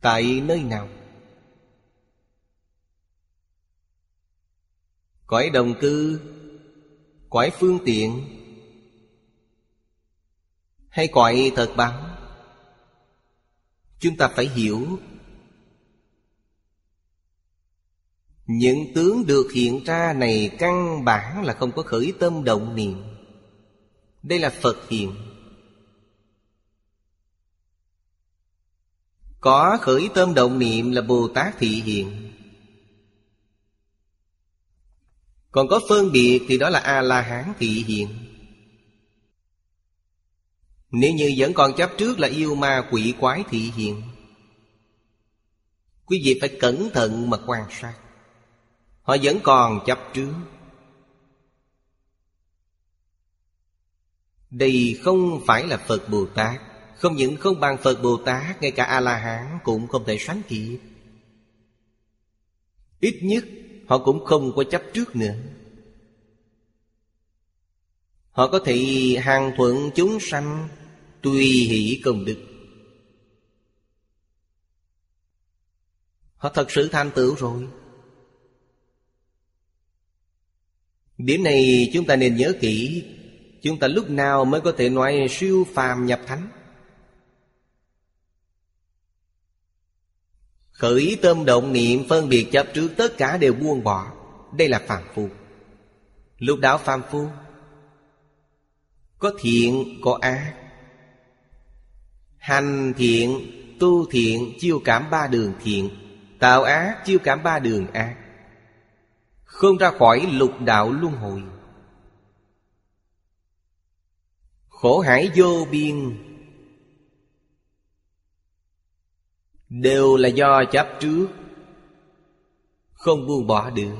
Tại nơi nào? Cõi đồng cư, Cõi phương tiện, Hay cõi thật báo Chúng ta phải hiểu. Những tướng được hiện ra này Căn bản là không có khởi tâm động niệm. Đây là Phật hiện. Có khởi tâm động niệm là Bồ Tát thị hiện Còn có phân biệt thì đó là A-la-hán thị hiện Nếu như vẫn còn chấp trước là yêu ma quỷ quái thị hiện Quý vị phải cẩn thận mà quan sát. Họ vẫn còn chấp trước. Đây không phải là Phật Bồ Tát không những không bằng Phật Bồ Tát, Ngay cả A-la-hán cũng không thể sánh kịp. Ít nhất, họ cũng không có chấp trước nữa. Họ có thể hàng thuận chúng sanh, Tùy hỷ công đức. Họ thật sự thành tựu rồi. Điểm này chúng ta nên nhớ kỹ. Chúng ta lúc nào mới có thể nói siêu phàm nhập thánh? Khởi tâm động niệm phân biệt chấp trước tất cả đều buông bỏ. Đây là phàm phu. Lúc đó phàm phu, Có thiện, có ác. Hành thiện, Tu thiện, chiêu cảm ba đường thiện. Tạo ác, chiêu cảm ba đường ác. Không ra khỏi lục đạo luân hồi. Khổ hải vô biên Đều là do chấp trước, Không buông bỏ được.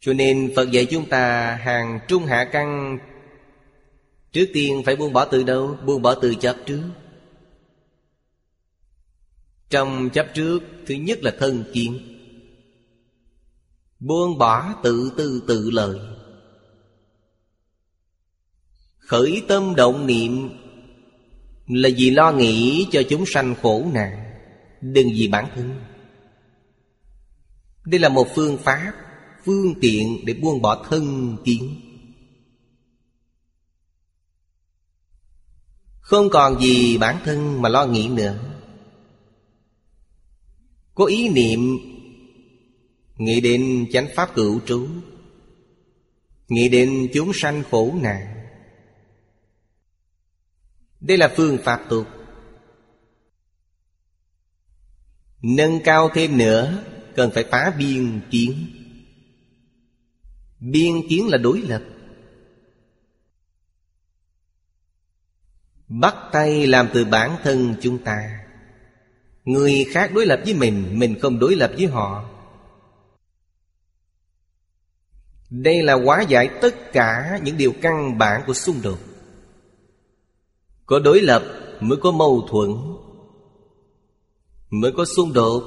Cho nên Phật dạy chúng ta hàng trung hạ căn, Trước tiên phải buông bỏ từ đâu? Buông bỏ từ chấp trước. Trong chấp trước, Thứ nhất là thân kiến. Buông bỏ tự tư tự lợi. Khởi tâm động niệm là vì lo nghĩ cho chúng sanh khổ nạn, Đừng vì bản thân. Đây là một phương pháp, Phương tiện để buông bỏ thân kiến. Không còn gì bản thân mà lo nghĩ nữa. Có ý niệm, Nghĩ đến chánh pháp cửu trú, Nghĩ đến chúng sanh khổ nạn đây là phương pháp tu Nâng cao thêm nữa, Cần phải phá biên kiến. Biên kiến là đối lập. Bắt tay làm từ bản thân chúng ta. Người khác đối lập với mình Mình không đối lập với họ. Đây là hóa giải tất cả những điều căn bản của xung đột có đối lập mới có mâu thuẫn, Mới có xung đột,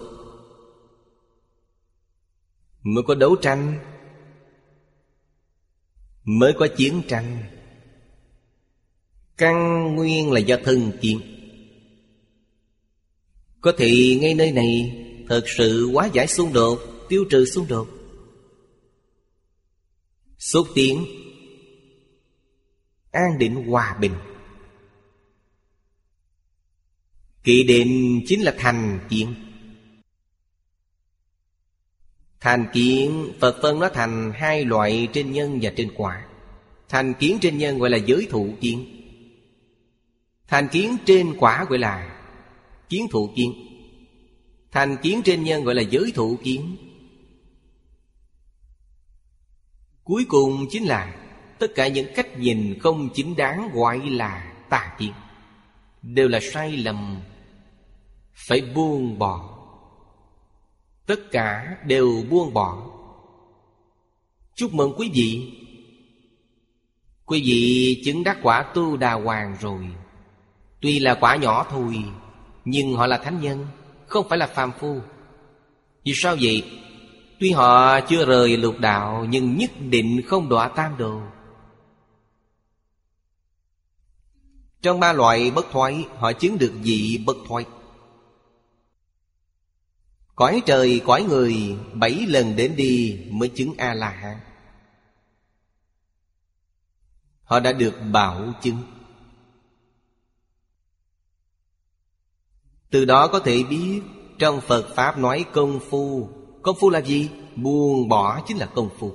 Mới có đấu tranh, Mới có chiến tranh. Căn nguyên là do thân kiến. Có thể ngay nơi này Thật sự quá giải xung đột, Tiêu trừ xung đột. Xúc tiến, An định hòa bình. Kỵ định chính là thành kiến. Thành kiến, Phật phân nó thành hai loại trên nhân và trên quả. Thành kiến trên nhân gọi là giới thụ kiến. Thành kiến trên quả gọi là kiến thụ kiến. Thành kiến trên nhân gọi là giới thụ kiến. Cuối cùng chính là Tất cả những cách nhìn không chính đáng gọi là tà kiến. Đều là sai lầm phải buông bỏ. Tất cả đều buông bỏ. Chúc mừng quý vị. Quý vị chứng đắc quả tu đà hoàng rồi. Tuy là quả nhỏ thôi, Nhưng họ là thánh nhân, Không phải là phàm phu. Vì sao vậy? Tuy họ chưa rời lục đạo, Nhưng nhất định không đọa tam đồ. Trong ba loại bất thoái, Họ chứng được vị bất thoái Cõi trời, cõi người, Bảy lần đến đi mới chứng A-la-hán. Họ đã được bảo chứng. Từ đó có thể biết, Trong Phật Pháp nói công phu. Công phu là gì? Buông bỏ chính là công phu.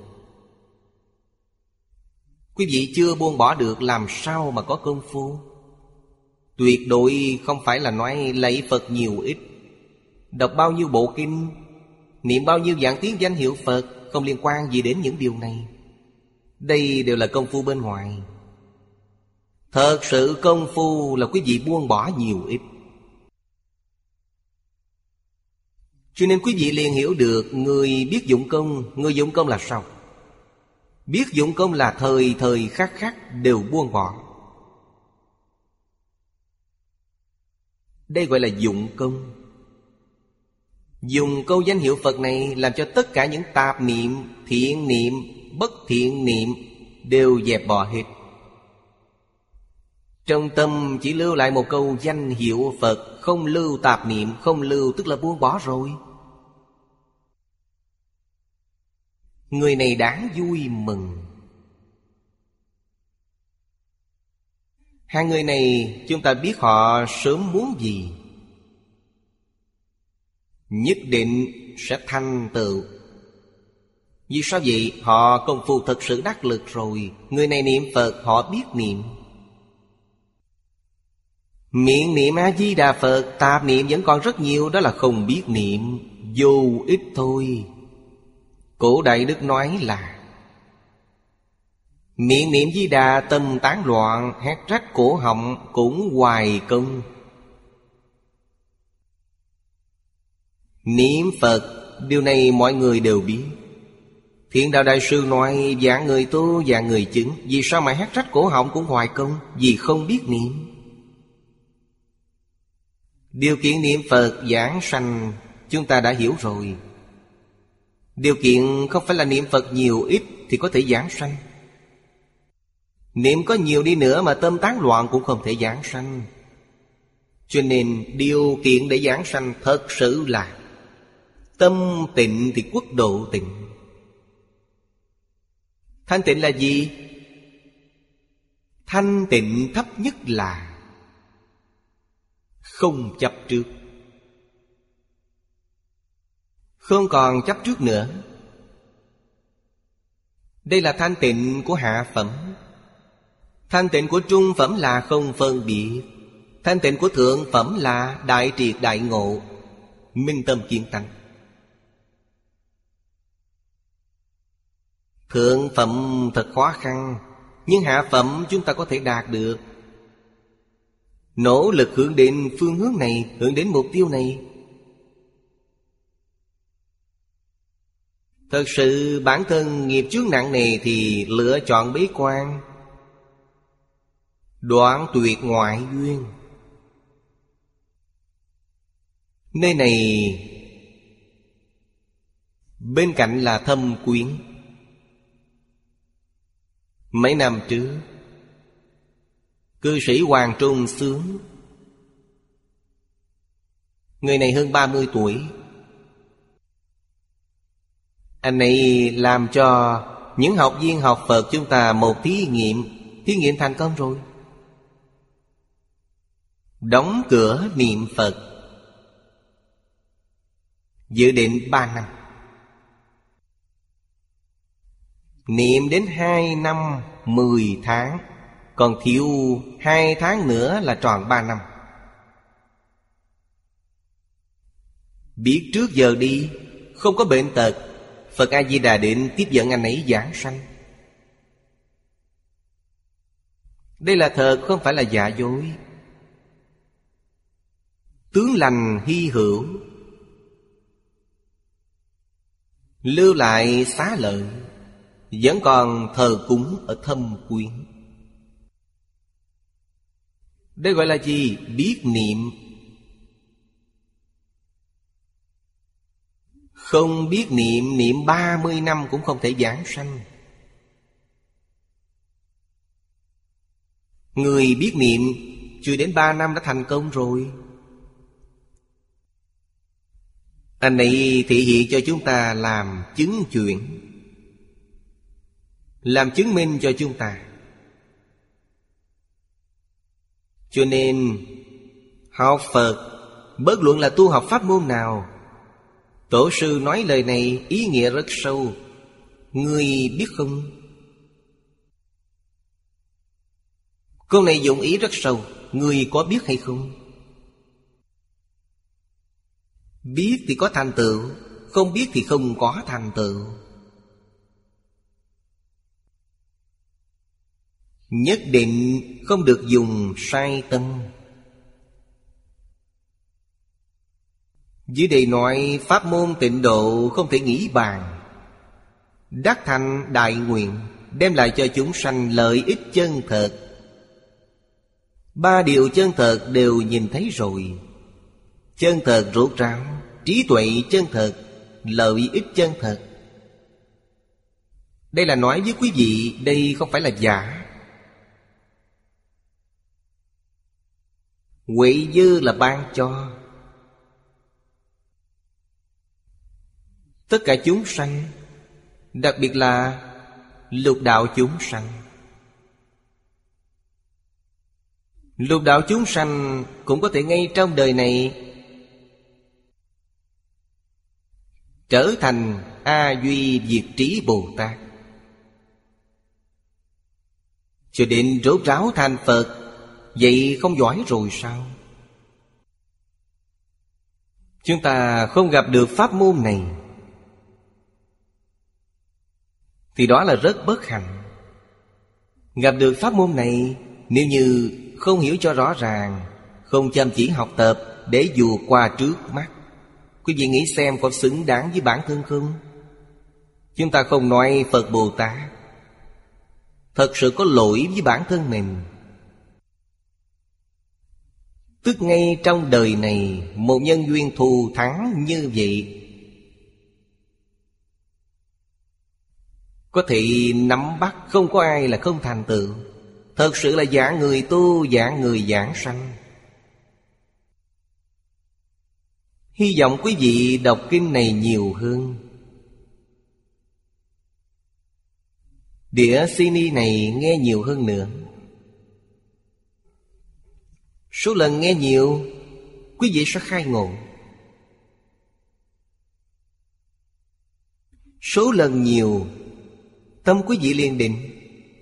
Quý vị chưa buông bỏ được, Làm sao mà có công phu? Tuyệt đối không phải là nói lấy Phật nhiều ít. Đọc bao nhiêu bộ kinh, Niệm bao nhiêu dạng tiếng danh hiệu Phật, Không liên quan gì đến những điều này. Đây đều là công phu bên ngoài. Thật sự công phu là quý vị buông bỏ nhiều ít. Cho nên quý vị liền hiểu được Người biết dụng công, Người dụng công là sao. Biết dụng công là thời thời khắc khắc Đều buông bỏ. Đây gọi là dụng công. Dùng câu danh hiệu Phật này Làm cho tất cả những tạp niệm Thiện niệm, bất thiện niệm Đều dẹp bỏ hết. Trong tâm chỉ lưu lại một câu danh hiệu Phật Không lưu tạp niệm Không lưu tức là buông bỏ rồi. Người này đáng vui mừng. Hai người này chúng ta biết họ sớm muốn gì? Nhất định sẽ thanh tựu Vì sao vậy? Họ công phu thật sự đắc lực rồi. Người này niệm Phật, họ biết niệm. Miệng niệm A-di-đà Phật, Tạp niệm vẫn còn rất nhiều, Đó là không biết niệm Vô ích thôi. Cổ Đại Đức nói là, Miệng niệm di đà tâm tán loạn, Hét rách cổ họng cũng hoài công. Niệm Phật, Điều này mọi người đều biết. Thiện đạo đại sư nói, Giả người tu và người chứng, Vì sao mà hát rách cổ họng cũng hoài công, Vì không biết niệm? Điều kiện niệm Phật giảng sanh, Chúng ta đã hiểu rồi. Điều kiện không phải là niệm Phật nhiều ít Thì có thể giảng sanh. Niệm có nhiều đi nữa Mà tâm tán loạn cũng không thể giảng sanh. Cho nên điều kiện để giảng sanh Thật sự là Tâm tịnh thì quốc độ tịnh. Thanh tịnh là gì? Thanh tịnh thấp nhất là Không chấp trước. Không còn chấp trước nữa. Đây là thanh tịnh của hạ phẩm. Thanh tịnh của trung phẩm là không phân biệt. Thanh tịnh của thượng phẩm là đại triệt đại ngộ, Minh tâm kiên tăng Thượng phẩm thật khó khăn, Nhưng hạ phẩm chúng ta có thể đạt được. Nỗ lực hướng đến phương hướng này, Hướng đến mục tiêu này. Thật sự bản thân nghiệp chướng nặng này Thì lựa chọn bế quan. Đoạn tuyệt ngoại duyên. Nơi này, Bên cạnh là thâm quyến. Mấy năm trước. Cư sĩ Hoàng Trung Sướng. Người này hơn 30 tuổi. Anh ấy làm cho những học viên học Phật chúng ta một thí nghiệm. Thí nghiệm thành công rồi. Đóng cửa niệm Phật. Dự định ba năm. Niệm đến hai năm mười tháng, Còn thiếu hai tháng nữa là tròn ba năm. Biết trước giờ đi, Không có bệnh tật, Phật A-di-đà định tiếp dẫn anh ấy giảng sanh. Đây là thật, không phải là giả dối. Tướng lành hy hữu, Lưu lại xá lợi. Vẫn còn thờ cúng ở thâm quyến. Đây gọi là gì? Biết niệm. Không biết niệm Niệm ba mươi năm cũng không thể giảng sanh. Người biết niệm, Chưa đến ba năm đã thành công rồi. Anh này thể hiện cho chúng ta làm chứng chuyện. Làm chứng minh cho chúng ta Cho nên, Học Phật, Bất luận là tu học pháp môn nào, Tổ sư nói lời này ý nghĩa rất sâu Người biết không? Câu này dụng ý rất sâu Người có biết hay không? Biết thì có thành tựu, Không biết thì không có thành tựu Nhất định không được dùng sai tâm. Dưới đây nói, pháp môn tịnh độ không thể nghĩ bàn. Đắc thành đại nguyện, Đem lại cho chúng sanh lợi ích chân thật. Ba điều chân thật đều nhìn thấy rồi. Chân thật rốt ráo, Trí tuệ chân thật, Lợi ích chân thật. Đây là nói với quý vị, Đây không phải là giả. Huệ dư là ban cho. Tất cả chúng sanh, Đặc biệt là lục đạo chúng sanh. Lục đạo chúng sanh cũng có thể ngay trong đời này Trở thành A Duy Diệt Trí Bồ Tát. Cho đến rốt ráo thành Phật Vậy không giỏi rồi sao? Chúng ta không gặp được pháp môn này Thì đó là rất bất hạnh Gặp được pháp môn này, Nếu như không hiểu cho rõ ràng, Không chăm chỉ học tập Để dù qua trước mắt, Quý vị nghĩ xem có xứng đáng với bản thân không? Chúng ta không nói Phật Bồ Tát Thật sự có lỗi với bản thân mình Tức ngay trong đời này, Một nhân duyên thù thắng như vậy. Có thể nắm bắt không có ai là không thành tựu. Thật sự là giả người tu giả người giảng sanh. Hy vọng quý vị đọc kinh này nhiều hơn. Đĩa CD này nghe nhiều hơn nữa. Số lần nghe nhiều, Quý vị sẽ khai ngộ. Số lần nhiều, Tâm quý vị liền định,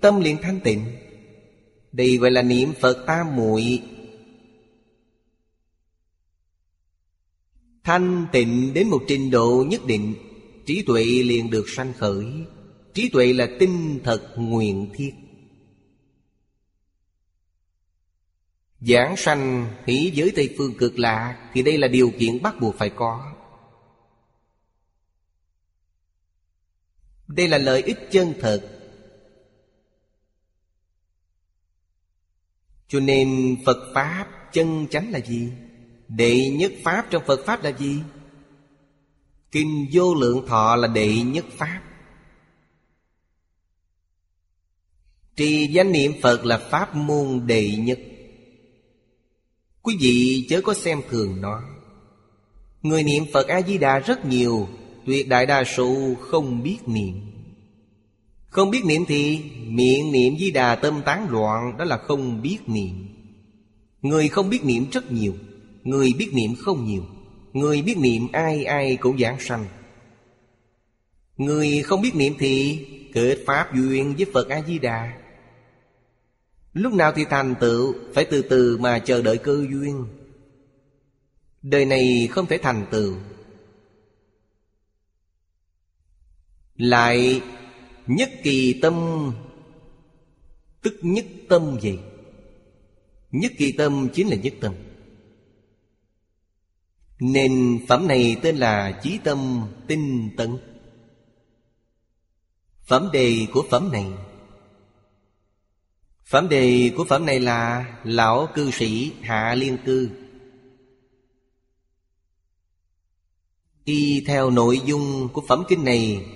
Tâm liền thanh tịnh. Đây gọi là niệm Phật tam muội. Thanh tịnh đến một trình độ nhất định, Trí tuệ liền được sanh khởi. Trí tuệ là tinh thật nguyện thiết. Giảng sanh hỷ giới Tây Phương cực lạ Thì đây là điều kiện bắt buộc phải có Đây là lợi ích chân thật Cho nên Phật Pháp chân chánh là gì? Đệ nhất Pháp trong Phật Pháp là gì? Kinh vô lượng thọ là đệ nhất Pháp Trì danh niệm Phật là pháp môn đệ nhất Quý vị chớ có xem thường nó. Người niệm Phật A-di-đà rất nhiều, Tuyệt đại đa số không biết niệm. Không biết niệm thì Miệng niệm di đà tâm tán loạn, Đó là không biết niệm. Người không biết niệm rất nhiều, Người biết niệm không nhiều, Người biết niệm ai ai cũng giảng sanh. Người không biết niệm thì Kết pháp duyên với Phật A-di-đà. Lúc nào thì thành tựu, Phải từ từ mà chờ đợi cơ duyên. Đời này không thể thành tựu. Lại nhất kỳ tâm, Tức nhất tâm gì? Nhất kỳ tâm chính là nhất tâm. Nên phẩm này tên là Chí tâm tinh tấn. Phẩm đề của phẩm này Phẩm đề của phẩm này là Lão cư sĩ Hạ Liên Cư. Y theo nội dung của phẩm kinh này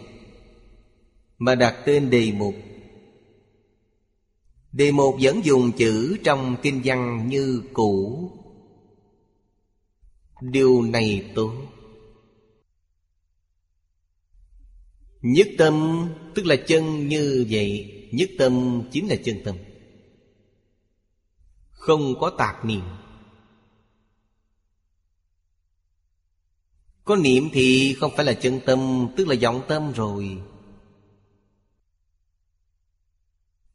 Mà đặt tên đề mục. Đề mục vẫn dùng chữ trong kinh văn như cũ. Điều này tốt. Nhất tâm tức là chân như vậy, Nhất tâm chính là chân tâm. Không có tạp niệm. Có niệm thì không phải là chân tâm, Tức là vọng tâm rồi.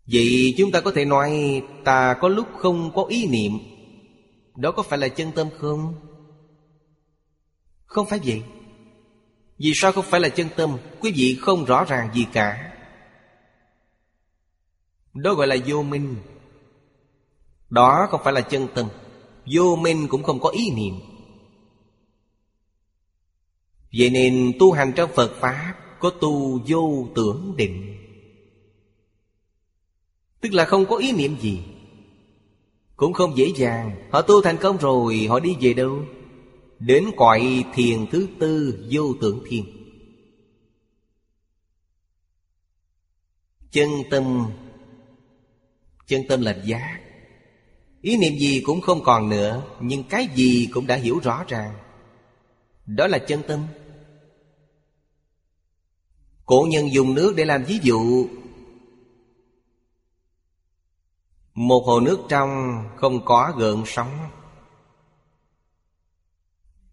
Vậy chúng ta có thể nói Ta có lúc không có ý niệm. Đó có phải là chân tâm không? Không phải vậy. Vì sao không phải là chân tâm? Quý vị không rõ ràng gì cả. Đó gọi là vô minh. Đó không phải là chân tâm Vô minh cũng không có ý niệm. Vậy nên tu hành trong Phật Pháp Có tu vô tưởng định. Tức là không có ý niệm gì. Cũng không dễ dàng. Họ tu thành công rồi Họ đi về đâu? Đến cõi thiền thứ tư vô tưởng thiền, Chân tâm. Chân tâm là giác. Ý niệm gì cũng không còn nữa, Nhưng cái gì cũng đã hiểu rõ ràng. Đó là chân tâm. Cổ nhân dùng nước để làm ví dụ. Một hồ nước trong không có gợn sóng.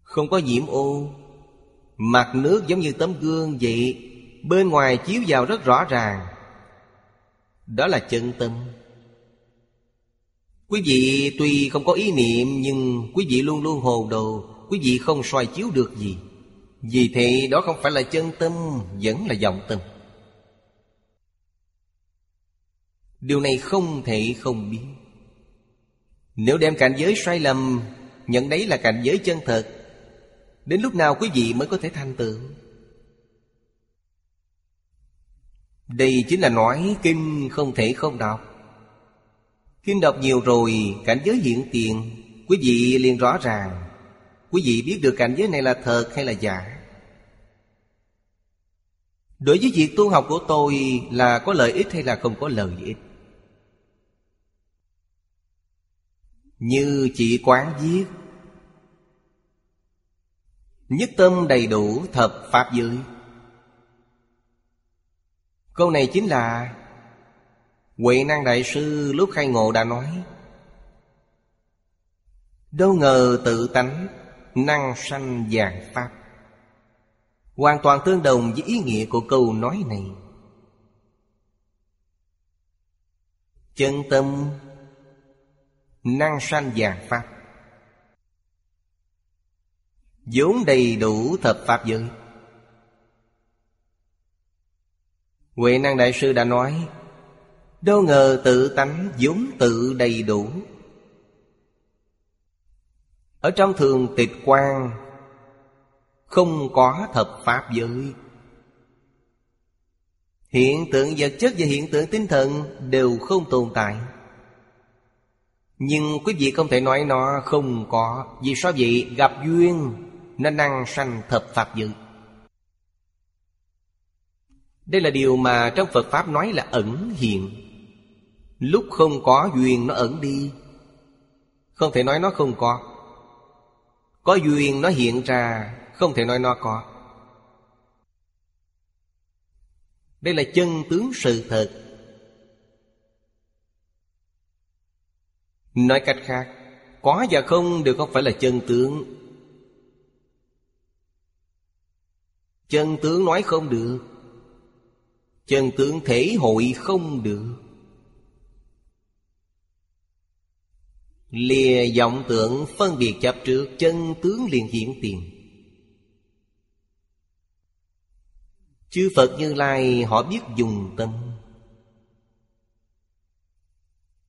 Không có nhiễm ô. Mặt nước giống như tấm gương vậy, Bên ngoài chiếu vào rất rõ ràng. Đó là chân tâm. Quý vị tuy không có ý niệm, Nhưng quý vị luôn luôn hồ đồ, Quý vị không soi chiếu được gì. Vì thế, đó không phải là chân tâm, Vẫn là vọng tâm. Điều này không thể không biết. Nếu đem cảnh giới sai lầm, Nhận đấy là cảnh giới chân thật, Đến lúc nào quý vị mới có thể thành tựu? Đây chính là nói kinh không thể không đọc. Kinh đọc nhiều rồi, Cảnh giới hiện tiền. Quý vị liền rõ ràng. Quý vị biết được cảnh giới này là thật hay là giả? Đối với việc tu học của tôi Là có lợi ích hay là không có lợi ích? Như chỉ quán viết Nhất tâm đầy đủ thập Pháp giới. Câu này chính là Huệ năng Đại Sư lúc khai ngộ đã nói, Đâu ngờ tự tánh Năng sanh dạng Pháp. Hoàn toàn tương đồng với ý nghĩa của câu nói này. Chân tâm Năng sanh dạng Pháp. Vốn đầy đủ thập Pháp giới. Huệ năng Đại Sư đã nói Đâu ngờ tự tánh vốn tự đầy đủ. Ở trong thường tịch quan Không có thập Pháp giới. Hiện tượng vật chất và hiện tượng tinh thần Đều không tồn tại. Nhưng quý vị không thể nói nó không có, Vì sao vậy? Gặp duyên, Nó năng sanh thập Pháp giới. Đây là điều mà trong Phật Pháp nói là ẩn hiện. Lúc không có duyên nó ẩn đi. Không thể nói nó không có. Có duyên nó hiện ra, Không thể nói nó có. Đây là chân tướng sự thật. Nói cách khác, Có và không đều không phải là chân tướng. Chân tướng nói không được. Chân tướng thể hội không được. Lìa vọng tượng phân biệt chấp trước, Chân tướng liền hiện tiền. Chư Phật Như Lai, họ biết dùng tâm.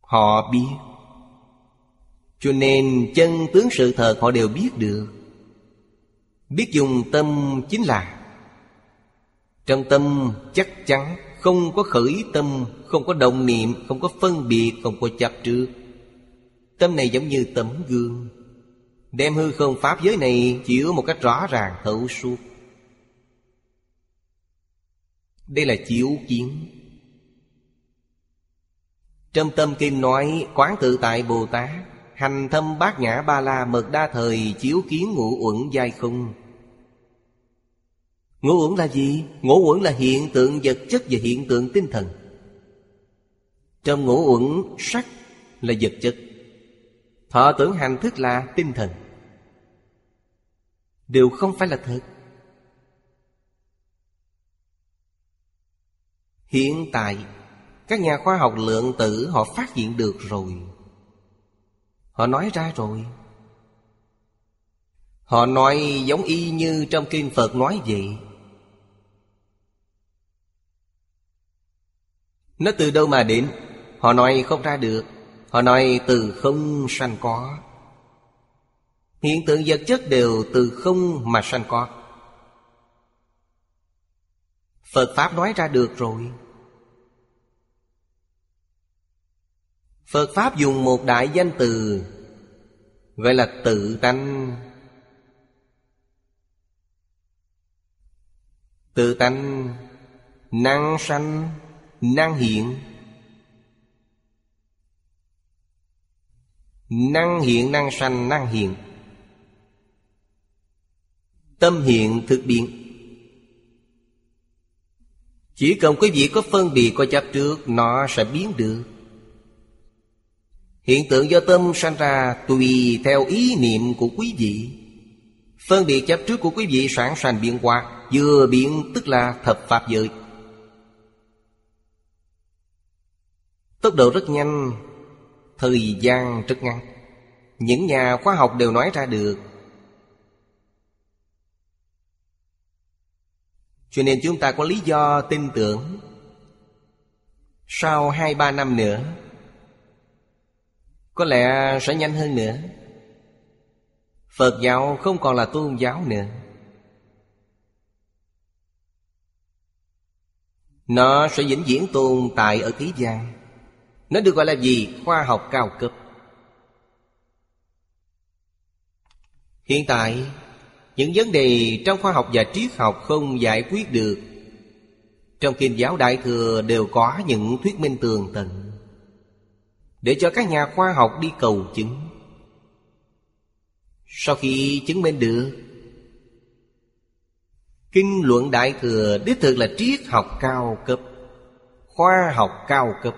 Họ biết. Cho nên chân tướng sự thật họ đều biết được. Biết dùng tâm chính là, Trong tâm chắc chắn Không có khởi tâm, Không có động niệm, Không có phân biệt, Không có chấp trước. Tâm này giống như tấm gương. Đem hư không pháp giới này Chiếu một cách rõ ràng thấu suốt. Đây là chiếu kiến. Trong tâm kinh nói, Quán tự tại Bồ Tát, Hành thâm bát nhã ba la mật đa thời, Chiếu kiến ngũ uẩn giai không. Ngũ uẩn là gì? Ngũ uẩn là hiện tượng vật chất và hiện tượng tinh thần. Trong ngũ uẩn, sắc là vật chất. Thọ tưởng hành thức là tinh thần. Đều không phải là thật. Hiện tại, Các nhà khoa học lượng tử họ phát hiện được rồi. Họ nói ra rồi. Họ nói giống y như trong kinh Phật nói vậy. Nó từ đâu mà đến? Họ nói không ra được. Họ nói từ không sanh có. Hiện tượng vật chất đều từ không mà sanh có. Phật Pháp nói ra được rồi. Phật Pháp dùng một đại danh từ, Gọi là tự tánh. Tự tánh, Năng sanh, Năng hiện. Năng hiện, năng sanh, năng hiện. Tâm hiện, thực biến Chỉ cần quý vị có phân biệt, có chấp trước, Nó sẽ biến được. Hiện tượng do tâm sanh ra Tùy theo ý niệm của quý vị. Phân biệt chấp trước của quý vị sẵn sanh biến hóa Vừa biến tức là thập pháp giới. Tốc độ rất nhanh Thời gian rất ngắn. Những nhà khoa học đều nói ra được. Cho nên chúng ta có lý do tin tưởng. Sau hai, ba năm nữa, Có lẽ sẽ nhanh hơn nữa. Phật giáo không còn là tôn giáo nữa. Nó sẽ vĩnh viễn tồn tại ở thế gian nó được gọi là gì? Khoa học cao cấp. Hiện tại, Những vấn đề trong khoa học và triết học không giải quyết được. Trong kinh giáo Đại Thừa đều có những thuyết minh tường tận Để cho các nhà khoa học đi cầu chứng. Sau khi chứng minh được, Kinh luận Đại Thừa đích thực là triết học cao cấp, Khoa học cao cấp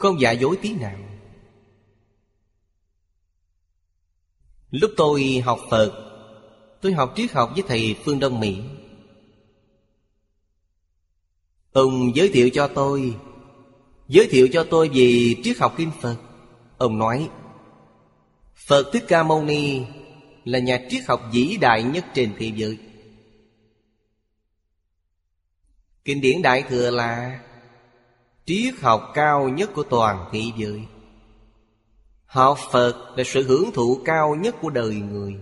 không giả dối tí nào. Lúc tôi học Phật, Tôi học triết học với thầy Phương Đông Mỹ. Ông giới thiệu cho tôi, Giới thiệu cho tôi về triết học Kinh Phật. Ông nói, Phật Thích Ca Mâu Ni Là nhà triết học vĩ đại nhất trên thế giới. Kinh điển Đại Thừa là triết học cao nhất của toàn thế giới. Học phật là sự hưởng thụ cao nhất của đời người.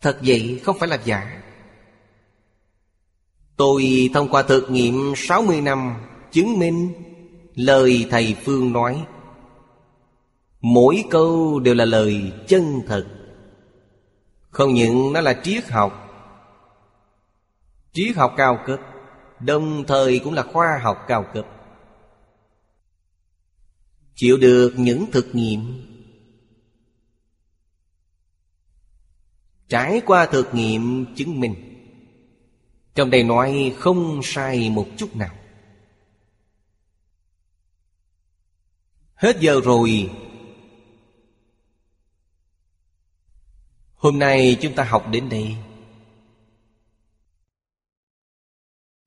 Thật vậy không phải là giả. Tôi thông qua thực nghiệm 60 năm chứng minh lời thầy phương nói, mỗi câu đều là lời chân thật. Không những nó là triết học triết học cao cấp Đồng thời cũng là khoa học cao cấp. Chịu được những thực nghiệm. Trải qua thực nghiệm chứng minh. Trong đây nói không sai một chút nào. Hết giờ rồi. Hôm nay chúng ta học đến đây.